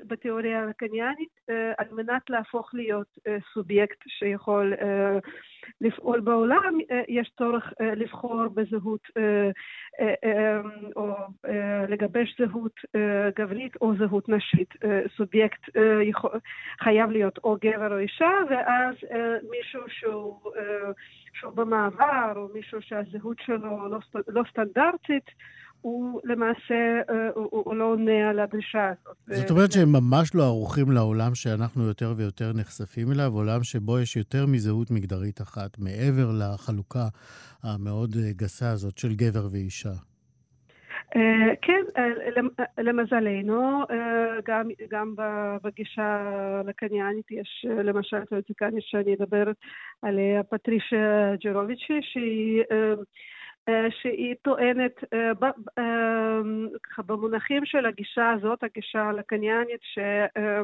בתיאוריה הקניאנית, על מנת להפוך להיות סובייקט שיכול לפעול בעולם, אה, יש צורך אה, לבחור בזהות אה, או לגבש זהות גברית או זהות נשית. סובייקט חייב להיות או גבר או אישה, ואז מישהו שהוא, שהוא במעבר, או מישהו שהזהות שלו לא, לא סטנדרטית, הוא למעשה, אה, הוא, הוא לא עונה על הדרישה הזאת. זאת אומרת שהם ממש לא ערוכים לעולם שאנחנו יותר ויותר נחשפים אליו, עולם שבו יש יותר מזהות מגדרית אחת, מעבר לחלוקה המאוד אה, גסה הזאת של גבר ואישה. כן, למזלנו, גם, גם בגישה לקניאנית יש למשל פוליטיקנית שאני אדבר עליה, פטרישה ג'רוביצ'י, שהיא אה, שהיא טוענת אה, ככה במונחים של הגישה הזאת, הגישה הלקניאנית, ש, אה,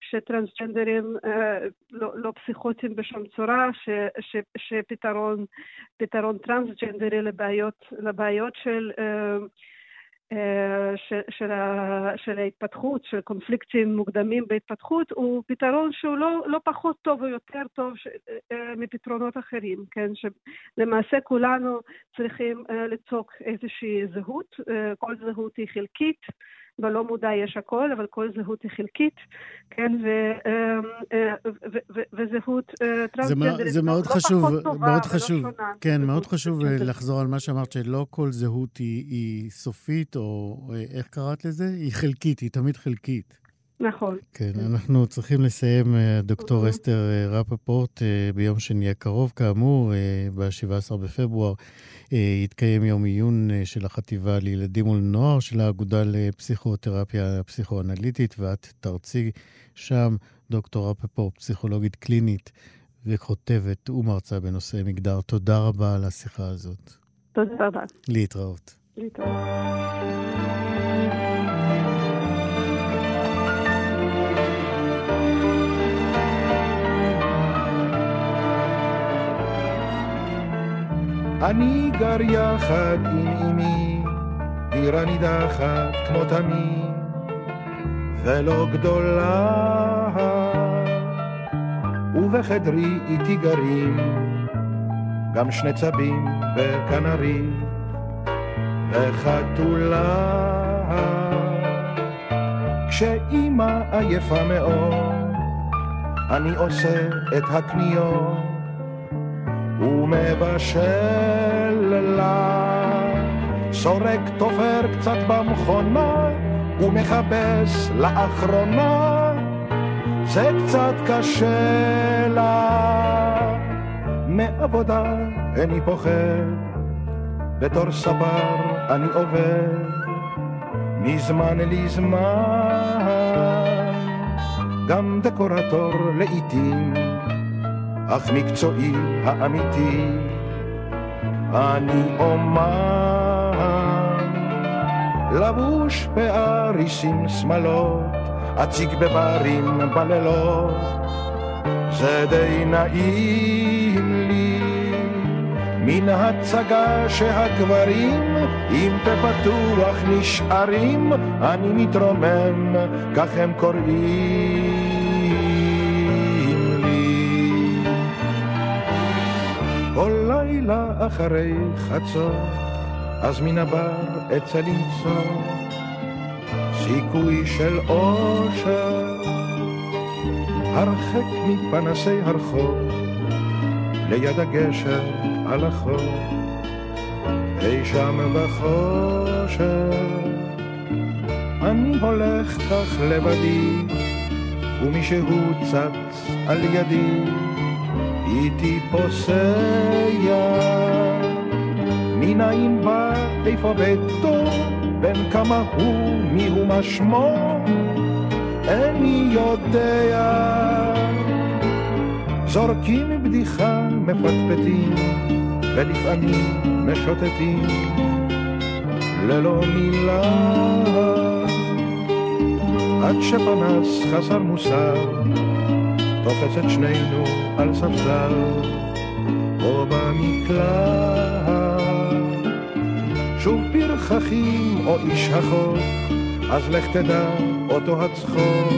שטרנסג'נדרים לא, לא פסיכוטיים בשום צורה, ש, ש, שפתרון טרנסג'נדרי לבעיות, לבעיות של של, של, של ההתפתחות, של קונפליקטים מוקדמים בהתפתחות, הוא פתרון שהוא לא, לא פחות טוב או יותר טוב ש, מפתרונות אחרים, כן? שלמעשה כולנו צריכים לצוק איזושהי זהות, כל זהות היא חלקית. בלא מודע יש הכל, אבל כל זהות היא חלקית, כן, ו, אה, ו, ו, וזהות אה, טרנסג'נדרית זה מאוד לא חשוב, פחות טובה מאוד חשוב, שונה. כן, מאוד חשוב לחזור על מה שאמרת, שלא כל זהות היא, היא סופית, או אה, איך קראת לזה? היא חלקית, היא תמיד חלקית. נכון. כן, אנחנו צריכים לסיים, דוקטור אוקיי. אסתר רפפורט, ביום שני הקרוב, כאמור, ב-17 בפברואר. יתקיים יום עיון של החטיבה לילדים ולנוער של האגודה לפסיכותרפיה פסיכואנליטית, ואת תרצי שם, דוקטור רפפורט, פסיכולוגית קלינית וכותבת ומרצה בנושא מגדר. תודה רבה על השיחה הזאת. תודה רבה. להתראות. להתראות. אני גר יחד עם אמי, דירה נידחת כמו תמיד, ולא גדולה. ובחדרי איתי גרים גם שני צבים וכנרים וחתולה. כשאימא עייפה מאוד, אני עושה את הקניות. ומבשל לה. סורק תופר קצת במכונה, ומכבס לאחרונה, זה קצת קשה לה. מעבודה איני פוחד, בתור סבר אני עובד, מזמן לזמן, גם דקורטור לעיתים. אך מקצועי האמיתי, אני אומן, לבוש באריסים שמאלות, אציג בברים בלילות, זה די נעים לי. מן הצגה שהגברים עם פה פתוח נשארים, אני מתרומם, כך הם קוראים. לילה אחרי חצות, אז מן הבר אצא למצוא סיכוי של אושר, הרחק מפנסי הרחוב, ליד הגשר על החור, אי שם בחושר. אני הולך כך לבדי, ומישהו צץ על ידי, איתי פוסע, מנין בא, איפה ביתו, בן כמה הוא, מי הוא מה שמו, איני יודע. זורקים בדיחה, מפטפטים, ולפעמים משוטטים, ללא מילה. עד שפנס חסר מוסר, תופס את שנינו על ספסל או במקלט. שוב פרחחים או איש החוק, אז לך תדע אותו הצחוק.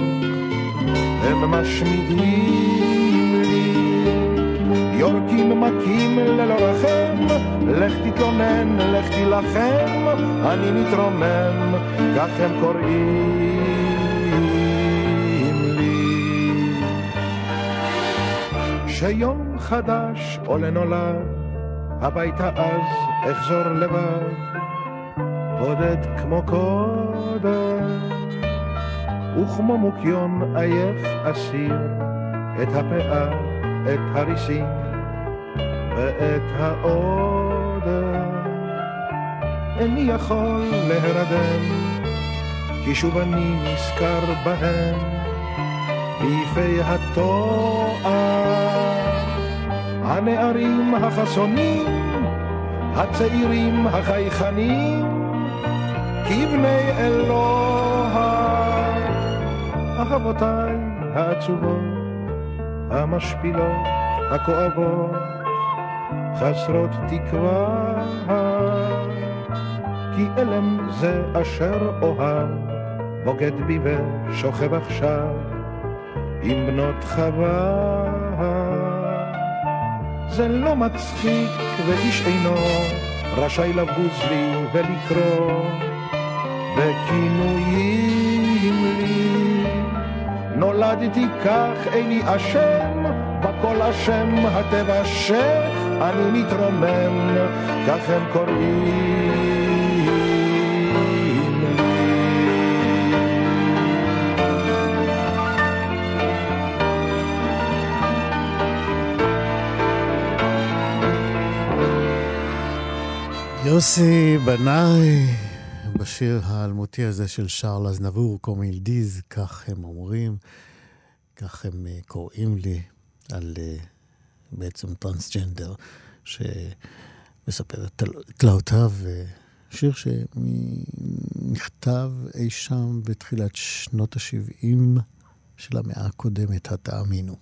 הם משמיעים לי, יורקים מכים ללא רחם, לך תתלונן, לך תילחם, אני מתרומם, כך הם קוראים. כשיום חדש עולה נולד, הביתה אז אחזור לבד, בודד כמו קודם, וכמו מוקיון עייף אסיר, את הפאה, את הריסים ואת האודם. איני יכול להרדם, כי שוב אני נזכר בהם, ביפי התואר. הנערים החסונים, הצעירים החייכנים, כבני אלוה. אהבותיי העצובות, המשפילות, הכואבות, חסרות תקווה. כי אלם זה אשר אוהב, בוגד בי ושוכב עכשיו עם בנות חווה. זה לא מצחיק ואיש אינו רשאי לבוז לי ולקרוא בכינויים לי. נולדתי כך איני אשם, בכל אשם הטבע שאני מתרומם, כך הם קוראים יוסי בנאי, בשיר האלמותי הזה של שרל אזנבור, קומיל דיז, כך הם אומרים, כך הם אה, קוראים לי, על אה, בעצם טרנסג'נדר, שמספר את תלאותיו, שיר שנכתב אי שם בתחילת שנות ה-70 של המאה הקודמת, התאמינו.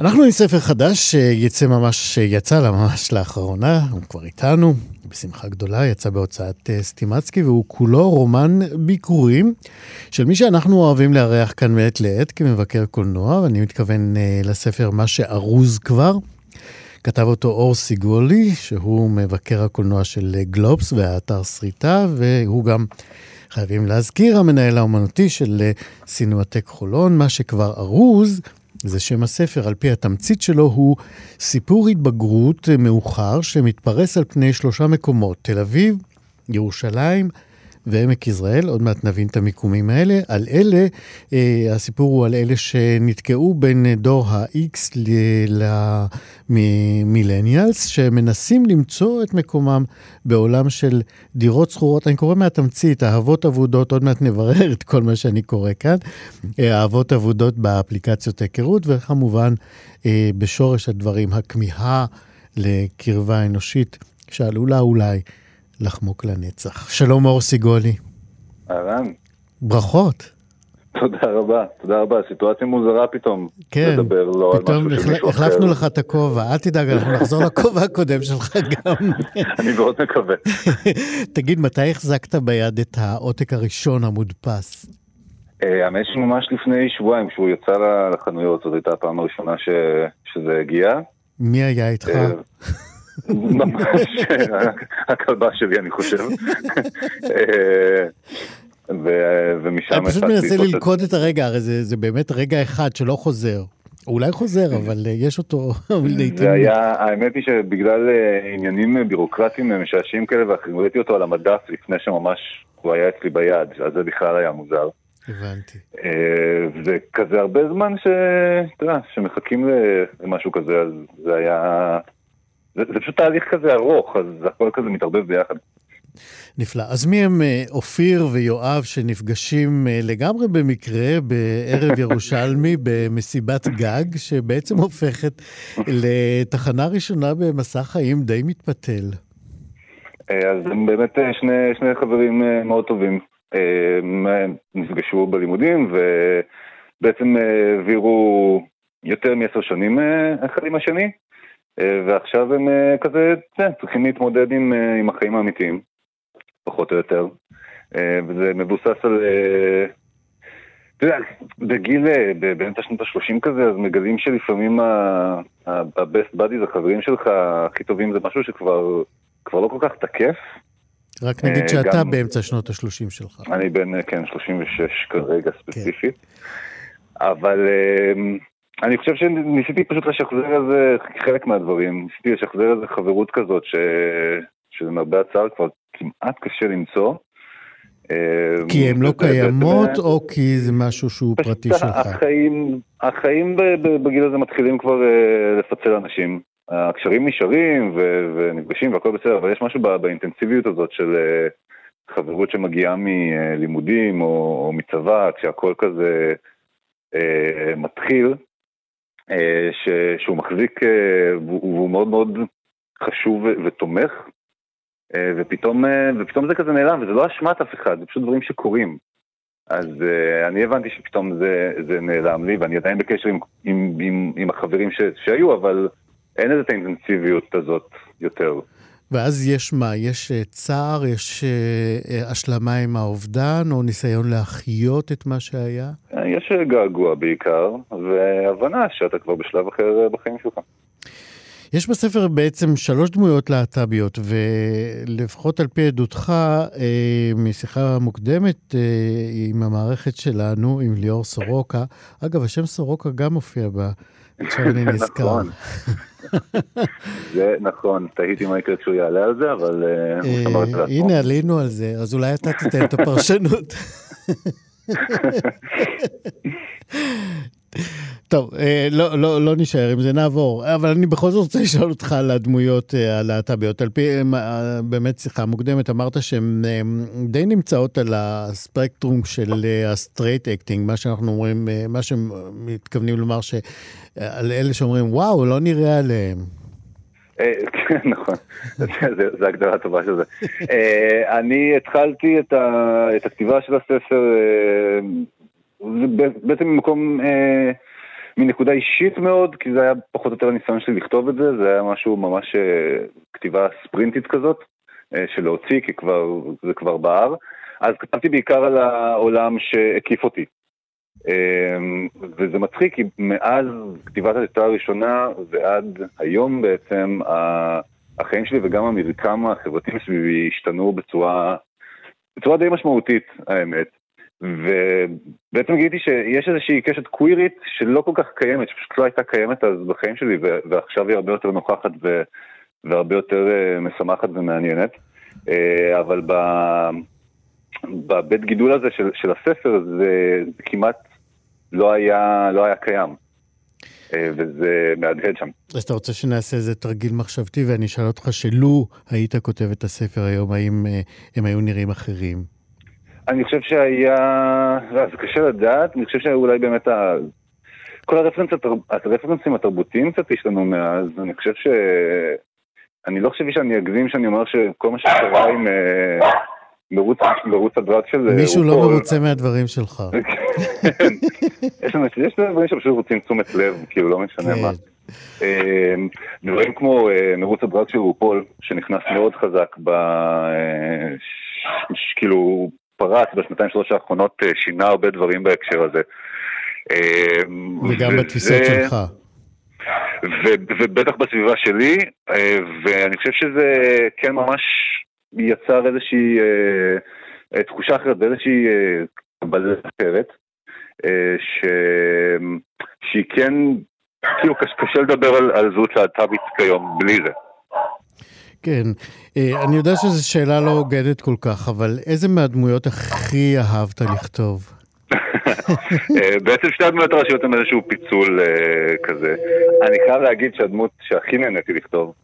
אנחנו עם ספר חדש שיצא ממש, יצא לה ממש לאחרונה, הוא כבר איתנו, בשמחה גדולה, יצא בהוצאת אה, סטימצקי, והוא כולו רומן ביקורים של מי שאנחנו אוהבים לארח כאן מעת לעת כמבקר קולנוע, ואני מתכוון אה, לספר מה שארוז כבר. כתב אותו אור סיגולי, שהוא מבקר הקולנוע של גלובס והאתר שריטה, והוא גם, חייבים להזכיר, המנהל האומנותי של אה, סינמטק חולון, מה שכבר ארוז. זה שם הספר, על פי התמצית שלו, הוא סיפור התבגרות מאוחר שמתפרס על פני שלושה מקומות, תל אביב, ירושלים ועמק יזרעאל, עוד מעט נבין את המיקומים האלה. על אלה, אה, הסיפור הוא על אלה שנתקעו בין דור ה-X למילניאלס, שמנסים למצוא את מקומם בעולם של דירות שכורות. אני קורא מהתמצית, אהבות אבודות, עוד מעט נברר את כל מה שאני קורא כאן. אה, אהבות אבודות באפליקציות היכרות, וכמובן, אה, בשורש הדברים, הכמיהה לקרבה אנושית, שעלולה אולי לחמוק לנצח. שלום אור סיגולי. אהלן. ברכות. תודה רבה, תודה רבה, סיטואציה מוזרה פתאום. כן, לדבר לא פתאום על משהו שמישהו אחר. החלפנו לך את הכובע, אל תדאג, אנחנו נחזור לכובע הקודם שלך גם. אני מאוד מקווה. תגיד, מתי החזקת ביד את העותק הראשון המודפס? אה, האמת שממש לפני שבועיים, כשהוא יצא לחנויות, זאת הייתה הפעם הראשונה ש- שזה הגיע. מי היה איתך? ממש, הכלבה שלי אני חושב. אה, ו- ומשם אני פשוט מנסה ללכוד את הרגע, הרי זה זה באמת רגע אחד שלא חוזר. אולי חוזר, אבל אה, יש אותו לעיתים. זה היה, האמת היא שבגלל אה, עניינים בירוקרטיים משעשעים כאלה ואחרים, ראיתי אותו על המדף לפני שממש הוא היה אצלי ביד, אז זה בכלל היה מוזר. הבנתי. זה כזה הרבה זמן ש... אתה יודע, שמחכים למשהו כזה, אז זה היה... זה, זה פשוט תהליך כזה ארוך, אז הכל כזה מתערבב ביחד. נפלא. אז מי הם אה, אופיר ויואב שנפגשים אה, לגמרי במקרה בערב ירושלמי במסיבת גג, שבעצם הופכת לתחנה ראשונה במסע חיים די מתפתל. אה, אז הם באמת שני, שני חברים מאוד טובים. הם נפגשו בלימודים ובעצם העבירו יותר מעשר שנים אחד עם השני, ועכשיו הם אה, כזה אה, צריכים להתמודד עם, אה, עם החיים האמיתיים, פחות או יותר. אה, וזה מבוסס על... אה, אתה יודע, בגיל, אה, באמצע שנות ה-30 כזה, אז מגלים שלפעמים ה-best buddies, החברים שלך הכי טובים, זה משהו שכבר כבר לא כל כך תקף. רק נגיד אה, שאתה גם- באמצע שנות ה-30 שלך. אני בן, אה, כן, 36 כרגע ספציפית. אבל אה, אני חושב שניסיתי פשוט לשחזר איזה, חלק מהדברים, ניסיתי לשחזר איזה חברות כזאת, ש... שלמרבה הצער כבר כמעט קשה למצוא. אה, כי הן לא קיימות, או כי זה משהו שהוא פרטי שלך? החיים, החיים בגיל הזה מתחילים כבר אה, לפצל אנשים. הקשרים נשארים ו- ונפגשים והכל בסדר, אבל יש משהו באינטנסיביות הזאת של אה, חברות שמגיעה מלימודים או, או מצבא, כשהכל כזה אה, מתחיל, ש- שהוא מחזיק, אה, והוא מאוד מאוד חשוב ותומך, אה, ופתאום, אה, ופתאום זה כזה נעלם, וזה לא אשמת אף אחד, זה פשוט דברים שקורים. אז אני הבנתי שפתאום זה, זה נעלם לי, ואני עדיין בקשר עם, עם, עם, עם החברים ש, שהיו, אבל אין לזה את האינטנסיביות הזאת יותר. ואז יש מה? יש אה, צער, יש אה, אה, השלמה עם האובדן, או ניסיון להחיות את מה שהיה? יש געגוע בעיקר, והבנה שאתה כבר בשלב אחר בחיים שלך. יש בספר בעצם שלוש דמויות להט"ביות, ולפחות על פי עדותך, אה, משיחה מוקדמת אה, עם המערכת שלנו, עם ליאור סורוקה, אגב, השם סורוקה גם מופיע בה, עכשיו אני נזכר. נכון. זה נכון, תהיתי מה יקרה כשהוא יעלה על זה, אבל... אה, הנה, עלינו על זה, אז אולי אתה תיתן את הפרשנות. טוב, אה, לא, לא, לא נשאר עם זה, נעבור. אבל אני בכל זאת רוצה לשאול אותך על הדמויות אה, הלהט"ביות. על פי אה, באמת שיחה מוקדמת, אמרת שהן די נמצאות על הספקטרום של ה straight acting, מה שאנחנו אומרים, מה שמתכוונים לומר, על אלה שאומרים, וואו, לא נראה עליהם. כן, נכון, זו הגדרה טובה של זה. אני התחלתי את הכתיבה של הספר בעצם ממקום, אה, מנקודה אישית מאוד, כי זה היה פחות או יותר הניסיון שלי לכתוב את זה, זה היה משהו ממש אה, כתיבה ספרינטית כזאת, אה, של להוציא, כי כבר, זה כבר בער. אז כתבתי בעיקר על העולם שהקיף אותי. אה, וזה מצחיק, כי מאז כתיבת הטיוטה הראשונה ועד היום בעצם, החיים שלי וגם המרקם החברתי מסביבי השתנו בצורה, בצורה די משמעותית, האמת. ובעצם גיליתי שיש איזושהי קשת קווירית שלא כל כך קיימת, שפשוט לא הייתה קיימת אז בחיים שלי, ועכשיו היא הרבה יותר נוכחת והרבה יותר אה, משמחת ומעניינת. אה, אבל בבית גידול הזה של, של הספר זה, זה כמעט לא היה, לא היה קיים. אה, וזה מהדהד שם. אז אתה רוצה שנעשה איזה תרגיל מחשבתי, ואני אשאל אותך שלו היית כותב את הספר היום, האם הם היו נראים אחרים? אני חושב שהיה, לא, זה קשה לדעת, אני חושב שאולי באמת ה... כל הרפרנסים התרבותיים קצת השתנו מאז, אני חושב ש... אני לא חושב שאני אגזים שאני אומר שכל מה שקרה עם uh, מרוץ, הדרג של... אה, מישהו לא מרוצה מהדברים שלך. כן. יש יש דברים שפשוט רוצים תשומת לב, כאילו לא משנה מה. כן. אה, דברים כמו מרוץ הדרג של רופול, שנכנס מאוד חזק ב... כאילו פרץ בשנתיים שלוש האחרונות אה, שינה הרבה דברים בהקשר הזה. אה, וגם בתפיסות שלך. ובטח בסביבה שלי, אה, ואני חושב שזה כן ממש יצר איזושהי תחושה אחרת ואיזושהי קבלה אחרת, שהיא כן, כאילו קשה לדבר על, על זהות להט"בית כיום בלי זה. כן, אה, אני יודע שזו שאלה לא הוגנת כל כך, אבל איזה מהדמויות הכי אהבת לכתוב? אה, בעצם שתי הדמויות הראשיות הן איזשהו פיצול אה, כזה. אני חייב להגיד שהדמות שהכי נהניתי לכתוב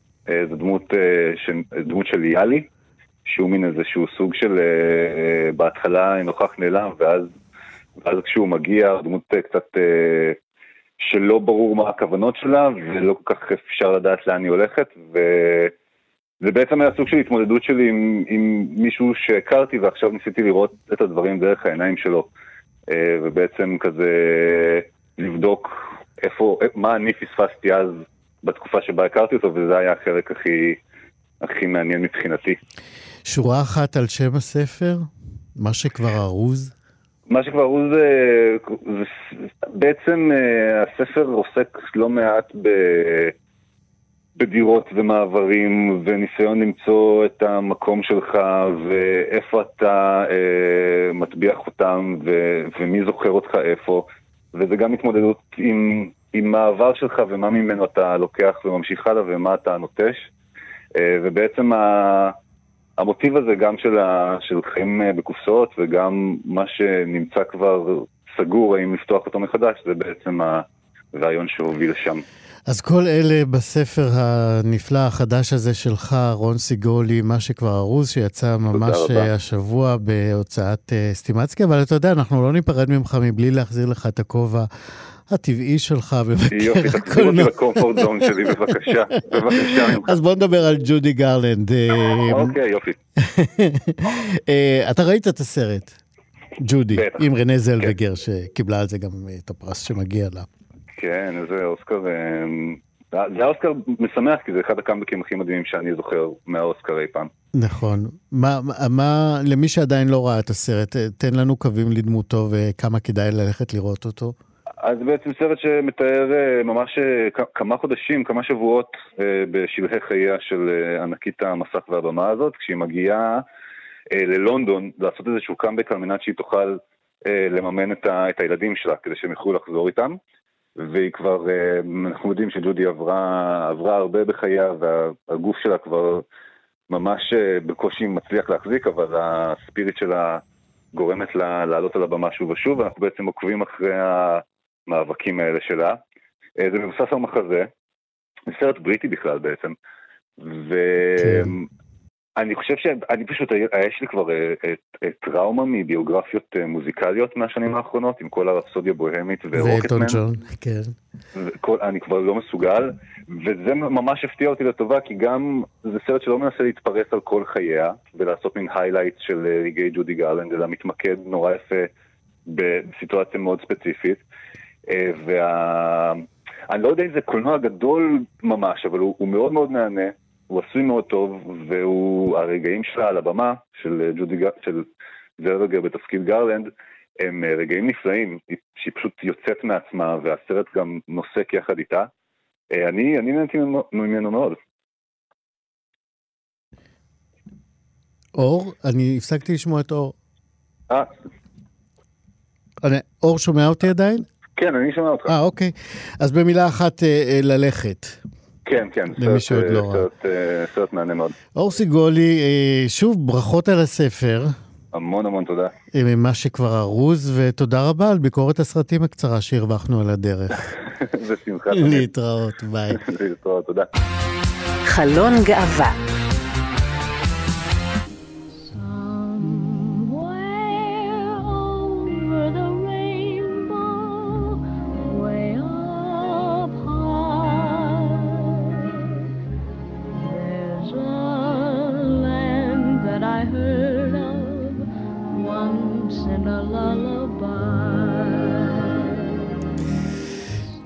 זו דמות, דמות של יאלי, שהוא מין איזשהו סוג של בהתחלה נוכח נעלם, ואז, ואז כשהוא מגיע, דמות קצת שלא ברור מה הכוונות שלה, ולא כל כך אפשר לדעת לאן היא הולכת, ו... זה בעצם היה סוג של התמודדות שלי עם, עם מישהו שהכרתי ועכשיו ניסיתי לראות את הדברים דרך העיניים שלו. אה, ובעצם כזה לבדוק איפה, מה אני פספסתי אז בתקופה שבה הכרתי אותו, וזה היה החלק הכי, הכי מעניין מבחינתי. שורה אחת על שם הספר? מה שכבר ארוז? מה שכבר ארוז זה, זה בעצם אה, הספר עוסק לא מעט ב... בדירות ומעברים, וניסיון למצוא את המקום שלך, ואיפה אתה אה, מטביע חותם, ו- ומי זוכר אותך איפה, וזה גם התמודדות עם, עם מעבר שלך ומה ממנו אתה לוקח וממשיך הלאה ומה אתה נוטש. אה, ובעצם ה... המוטיב הזה גם של, ה, של חיים אה, בקופסאות וגם מה שנמצא כבר סגור, האם לפתוח אותו מחדש, זה בעצם הרעיון שהוביל לשם. אז כל אלה בספר הנפלא החדש הזה שלך, רון סיגולי, מה שכבר ארוז, שיצא ממש השבוע בהוצאת uh, סטימצקי, אבל אתה יודע, אנחנו לא ניפרד ממך מבלי להחזיר לך את הכובע הטבעי שלך בבקר הקולנוע. יופי, תחזיר אותי לקומפורט זון שלי, בבקשה, בבקשה. אז בוא נדבר על ג'ודי גרלנד. אה, אוקיי, יופי. אה, אתה ראית את הסרט, ג'ודי, עם רנה זלווגר, כן. שקיבלה על זה גם את הפרס שמגיע לה. כן, איזה אוסקר זה היה אוסקר משמח, כי זה אחד הקאמבקים הכי מדהימים שאני זוכר מהאוסקר אי פעם. נכון. מה, מה, למי שעדיין לא ראה את הסרט, תן לנו קווים לדמותו וכמה כדאי ללכת לראות אותו. אז בעצם סרט שמתאר אה, ממש אה, כמה חודשים, כמה שבועות אה, בשלהי חייה של ענקית המסך והבמה הזאת, כשהיא מגיעה ללונדון לעשות איזשהו קאמבק על מנת שהיא תוכל לממן את הילדים שלה כדי שהם יוכלו לחזור איתם. והיא כבר, אנחנו יודעים שג'ודי עברה, עברה הרבה בחייה והגוף שלה כבר ממש בקושי מצליח להחזיק, אבל הספיריט שלה גורמת לה לעלות על הבמה שוב ושוב, ואנחנו בעצם עוקבים אחרי המאבקים האלה שלה. אה, זה מבוסס על מחזה, זה סרט בריטי בכלל בעצם, ואני כן. חושב שאני פשוט, יש לי כבר אה, טראומה מביוגרפיות אה, מוזיקליות מהשנים האחרונות, עם כל הרפסודיה בוהמית ו Rocketman. ג'ון, כן. אני כבר לא מסוגל, וזה ממש הפתיע אותי לטובה, כי גם זה סרט שלא מנסה להתפרס על כל חייה, ולעשות מין highlight של רגעי ג'ודי גרלנד, אלא מתמקד נורא יפה בסיטואציה מאוד ספציפית. אה, וה... אני לא יודע אם זה קולנוע גדול ממש, אבל הוא, הוא מאוד מאוד מהנה, הוא עשוי מאוד טוב, והרגעים שלה על הבמה, של ג'ודי, של זרדגר בתפקיד גרלנד, הם אה, רגעים נפלאים, שהיא פשוט יוצאת מעצמה, והסרט גם נוסק יחד איתה. אה, אני, אני נהניתי ממנו מאוד. אור? אני הפסקתי לשמוע את אור. אה. אור שומע אותי עדיין? כן, אני שומע אותך. אה, אוקיי. אז במילה אחת, אה, אה, ללכת. כן, כן, למי שעוד אה, לא ראה. סרט, סרט מענה מאוד. אור סיגולי, שוב, ברכות על הספר. המון המון תודה. ממה שכבר ארוז, ותודה רבה על ביקורת הסרטים הקצרה שהרווחנו על הדרך. בשמחה. להתראות, ביי. להתראות, תודה. חלון גאווה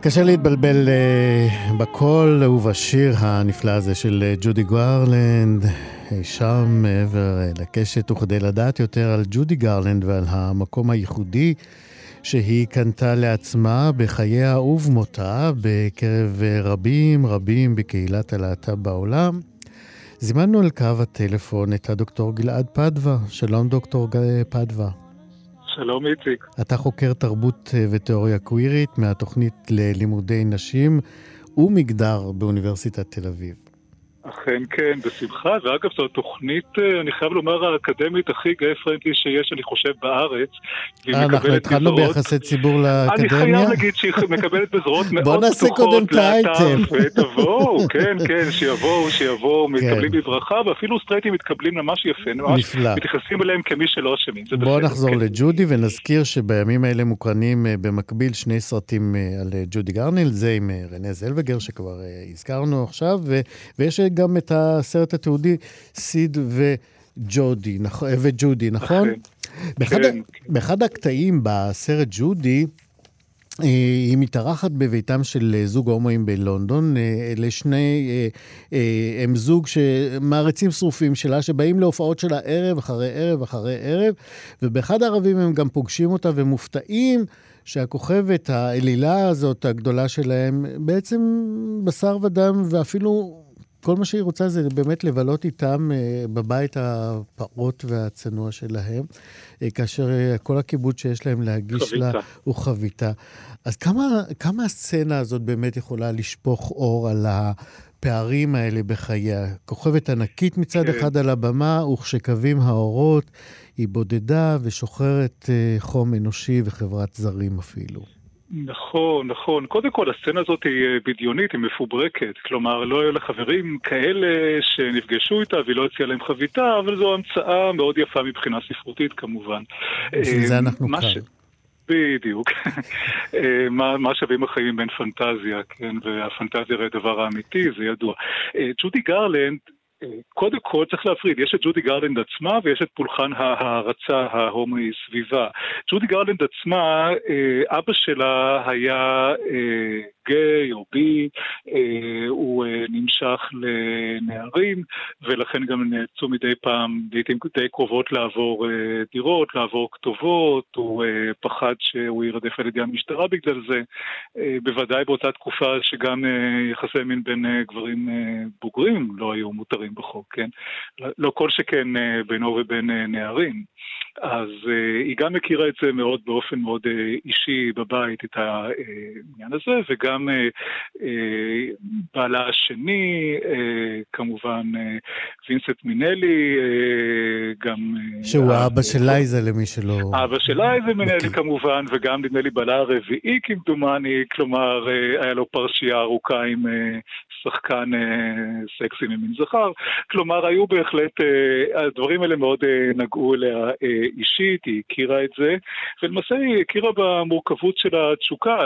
קשה להתבלבל uh, בקול ובשיר הנפלא הזה של uh, ג'ודי גרלנד, אי שם מעבר לקשת, וכדי לדעת יותר על ג'ודי גרלנד ועל המקום הייחודי שהיא קנתה לעצמה בחייה ובמותה בקרב רבים רבים בקהילת הלהט"ב בעולם, זימנו על קו הטלפון את הדוקטור גלעד פדווה. שלום דוקטור פדווה. שלום איציק. אתה חוקר תרבות אה, ותיאוריה קווירית מהתוכנית ללימודי נשים ומגדר באוניברסיטת תל אביב. אכן כן, בשמחה, ואגב זו התוכנית, אה, אני חייב לומר, האקדמית הכי גיי פרנדלי שיש, אני חושב, בארץ. אה, אנחנו התחלנו ביחסי ציבור לאקדמיה? אני חייב להגיד שהיא מקבלת בזרועות מאוד פתוחות. בוא נעשה קודם את האייטם. ותבואו, כן, כן, שיבואו, שיבואו, כן. מתקבלים בברכה, ואפילו סטרייטים מתקבלים ממש יפה, ממש מתייחסים אליהם כמי שלא אשמים, בואו נחזור כן. לג'ודי ונזכיר שבימים האלה מוקרנים אה, במקביל שני סרטים על ג'ודי גרנל, זה עם רנה זלווגר שכבר הזכרנו עכשיו, ויש גם את הסרט התיעודי סיד וג'ודי, נכון, וג'ודי, נכון? באחד, כן. באחד הקטעים בסרט ג'ודי, אה, היא מתארחת בביתם של זוג הומואים בלונדון, אלה שני, אה, הם זוג שמעריצים שרופים שלה, שבאים להופעות שלה ערב אחרי ערב אחרי ערב, ובאחד הערבים הם גם פוגשים אותה ומופתעים שהכוכבת, האלילה הזאת הגדולה שלהם, בעצם בשר ודם, ואפילו כל מה שהיא רוצה זה באמת לבלות איתם uh, בבית הפעוט והצנוע שלהם, uh, כאשר uh, כל הכיבוד שיש להם להגיש חביתה. לה הוא חביתה. אז כמה, כמה הסצנה הזאת באמת יכולה לשפוך אור על הפערים האלה בחייה? כוכבת ענקית מצד כן. אחד על הבמה, וכשקווים האורות, היא בודדה ושוחרת חום אנושי וחברת זרים אפילו. נכון, נכון. קודם כל, הסצנה הזאת היא אה, בדיונית, היא מפוברקת. כלומר, לא היו לה חברים כאלה שנפגשו איתה והיא לא הציעה להם חביתה, אבל זו המצאה מאוד יפה מבחינה ספרותית כמובן. בשביל זה אה, אנחנו כאן. ש... בדיוק. אה, מה, מה שווים החיים בין פנטזיה, כן? והפנטזיה הרי הדבר האמיתי, זה ידוע. ג'ודי גרלנד קודם כל צריך להפריד, יש את ג'ודי גרלנד עצמה ויש את פולחן ההערצה ההומואי סביבה. ג'ודי גרלנד עצמה, אה, אבא שלה היה אה, גיי או בי, הוא נמשך לנערים, ולכן גם נאלצו מדי פעם, לעיתים די קרובות לעבור דירות, לעבור כתובות, הוא פחד שהוא יירדף על ידי המשטרה בגלל זה, בוודאי באותה תקופה שגם יחסי מין בין גברים בוגרים לא היו מותרים בחוק, כן? לא כל שכן בינו ובין נערים. אז uh, היא גם מכירה את זה מאוד באופן מאוד uh, אישי בבית, את העניין הזה, וגם uh, uh, בעלה השני, uh, כמובן uh, וינסט מינלי, uh, גם... Uh, שהוא האבא של לייזה למי שלא... אבא של לייזה מינלי okay. כמובן, וגם נדמה לי בעלה הרביעי כמדומני, כלומר uh, היה לו פרשייה ארוכה עם uh, שחקן uh, סקסי ממין זכר, כלומר היו בהחלט, uh, הדברים האלה מאוד uh, נגעו אליה. Uh, אישית, היא הכירה את זה, ולמעשה היא הכירה במורכבות של התשוקה,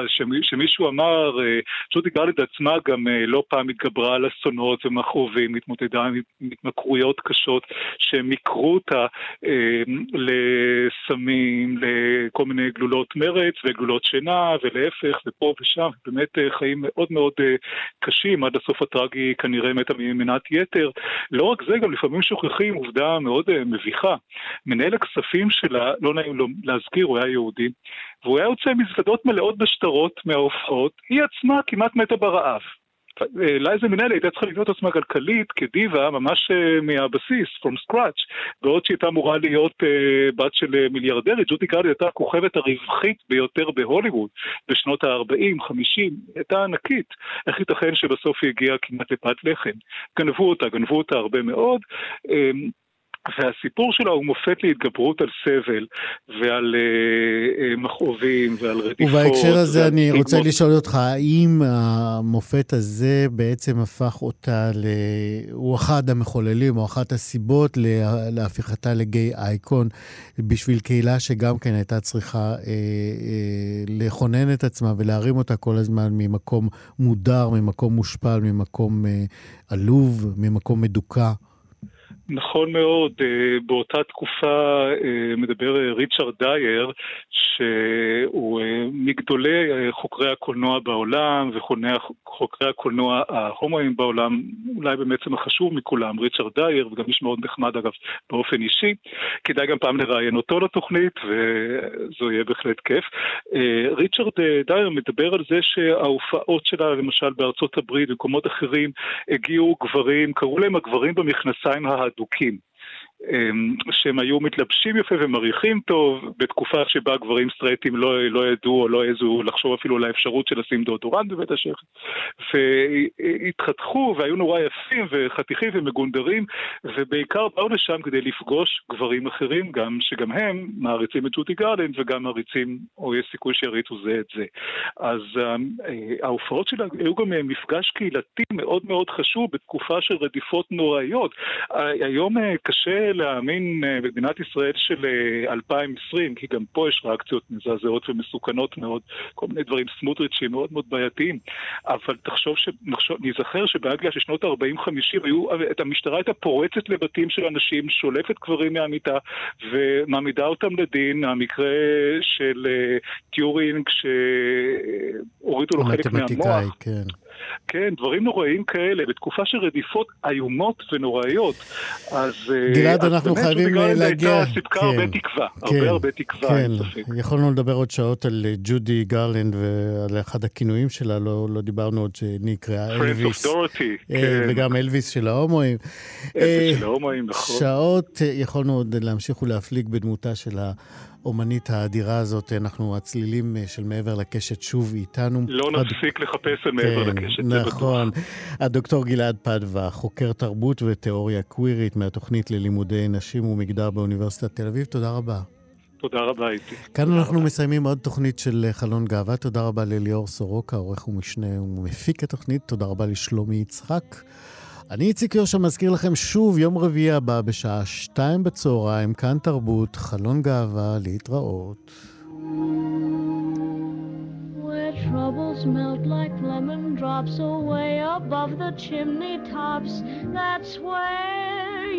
שמישהו אמר, אה, ג'ודי גרלד עצמה גם אה, לא פעם התגברה על אסונות ומכרובים, התמודדה עם התמכרויות קשות שמיקרו אותה אה, לסמים, לכל מיני גלולות מרץ וגלולות שינה, ולהפך, ופה ושם, באמת חיים מאוד מאוד קשים, עד הסוף הטרגי כנראה מתה ממנת יתר. לא רק זה, גם לפעמים שוכחים עובדה מאוד מביכה. מנהל הכספים שלה, לא נעים לו להזכיר, הוא היה יהודי, והוא היה יוצא מזוודות מלאות בשטרות מההופעות, היא עצמה כמעט מתה ברעב. לייזה מנהל הייתה צריכה לבנות עצמה כלכלית כדיבה ממש אה, מהבסיס, from scratch, בעוד שהיא הייתה אמורה להיות uh, בת של מיליארדרית, ג'ודי קרלי הייתה הכוכבת הרווחית ביותר בהוליווד בשנות ה-40, 50, הייתה ענקית. איך ייתכן שבסוף היא הגיעה כמעט לפת לחם? גנבו אותה, גנבו אותה הרבה מאוד. והסיפור שלו הוא מופת להתגברות על סבל ועל uh, uh, מכאובים ועל רדיפות. ובהקשר הזה אני רוצה לשאול אותך, האם המופת הזה בעצם הפך אותה, ל... הוא אחד המחוללים או אחת הסיבות להפיכתה לגיי אייקון בשביל קהילה שגם כן הייתה צריכה uh, uh, לכונן את עצמה ולהרים אותה כל הזמן ממקום מודר, ממקום מושפל, ממקום uh, עלוב, ממקום מדוכא? נכון מאוד, אה, באותה תקופה אה, מדבר אה, ריצ'רד דייר, שהוא מגדולי חוקרי הקולנוע בעולם וחוקרי הקולנוע ההומואים בעולם, אולי בעצם החשוב מכולם, ריצ'רד דייר, וגם איש מאוד נחמד אגב באופן אישי. כדאי גם פעם לראיין אותו לתוכנית, וזו יהיה בהחלט כיף. ריצ'רד דייר מדבר על זה שההופעות שלה, למשל בארצות הברית ובמקומות אחרים, הגיעו גברים, קראו להם הגברים במכנסיים ההדוקים. אמ, שהם היו מתלבשים יפה ומריחים טוב בתקופה שבה גברים סטרייטים לא, לא ידעו או לא העזו לחשוב אפילו על האפשרות של לשים דאודורנט בבית השייח והתחתכו והיו נורא יפים וחתיכים ומגונדרים ובעיקר באו לשם כדי לפגוש גברים אחרים גם שגם הם מעריצים את ג'ודי גרלנד וגם מעריצים או יש סיכוי שיריצו זה את זה. אז אמ, ההופעות שלה היו גם מפגש קהילתי מאוד מאוד חשוב בתקופה של רדיפות נוראיות. היום אה, קשה להאמין אה, במדינת ישראל של 2020, אה, כי גם פה יש ריאקציות מזעזעות ומסוכנות מאוד, כל מיני דברים סמוטריצ'ים מאוד מאוד בעייתיים, אבל תחשוב, נזכר שבאנגליה של שנות ה-40-50 היו, את המשטרה הייתה פורצת לבתים של אנשים, שולפת קברים מהמיטה ומעמידה אותם לדין, המקרה של אה, טיורינג שהורידו לו חלק מהמוח. כן. כן, דברים נוראיים כאלה, בתקופה של רדיפות איומות ונוראיות. אז... אה, גלעד, אז אנחנו חייבים אה, להגיע... הייתה סיפקה כן, הרבה תקווה, כן, הרבה הרבה תקווה, כן. יכולנו לדבר עוד שעות על אה, ג'ודי גרלנד ועל אחד הכינויים שלה, לא, לא דיברנו עוד שנקראה אלוויס. כן. וגם אלוויס של ההומואים. אלוויס של ההומואים, נכון. שעות יכולנו עוד להמשיך ולהפליג בדמותה של ה... האומנית האדירה הזאת, אנחנו הצלילים של מעבר לקשת שוב איתנו. לא נפסיק הד... לחפש על מעבר כן, לקשת, נכון. נכון. הדוקטור גלעד פדווה, חוקר תרבות ותיאוריה קווירית מהתוכנית ללימודי נשים ומגדר באוניברסיטת תל אביב, תודה רבה. תודה רבה, איתי. כאן אנחנו רבה. מסיימים עוד תוכנית של חלון גאווה. תודה רבה לליאור סורוקה, עורך ומשנה ומפיק התוכנית. תודה רבה לשלומי יצחק. אני איציק יושע מזכיר לכם שוב, יום רביעי הבא בשעה שתיים בצהריים, כאן תרבות, חלון גאווה, להתראות. troubles melt like lemon drops away above the chimney tops. That's where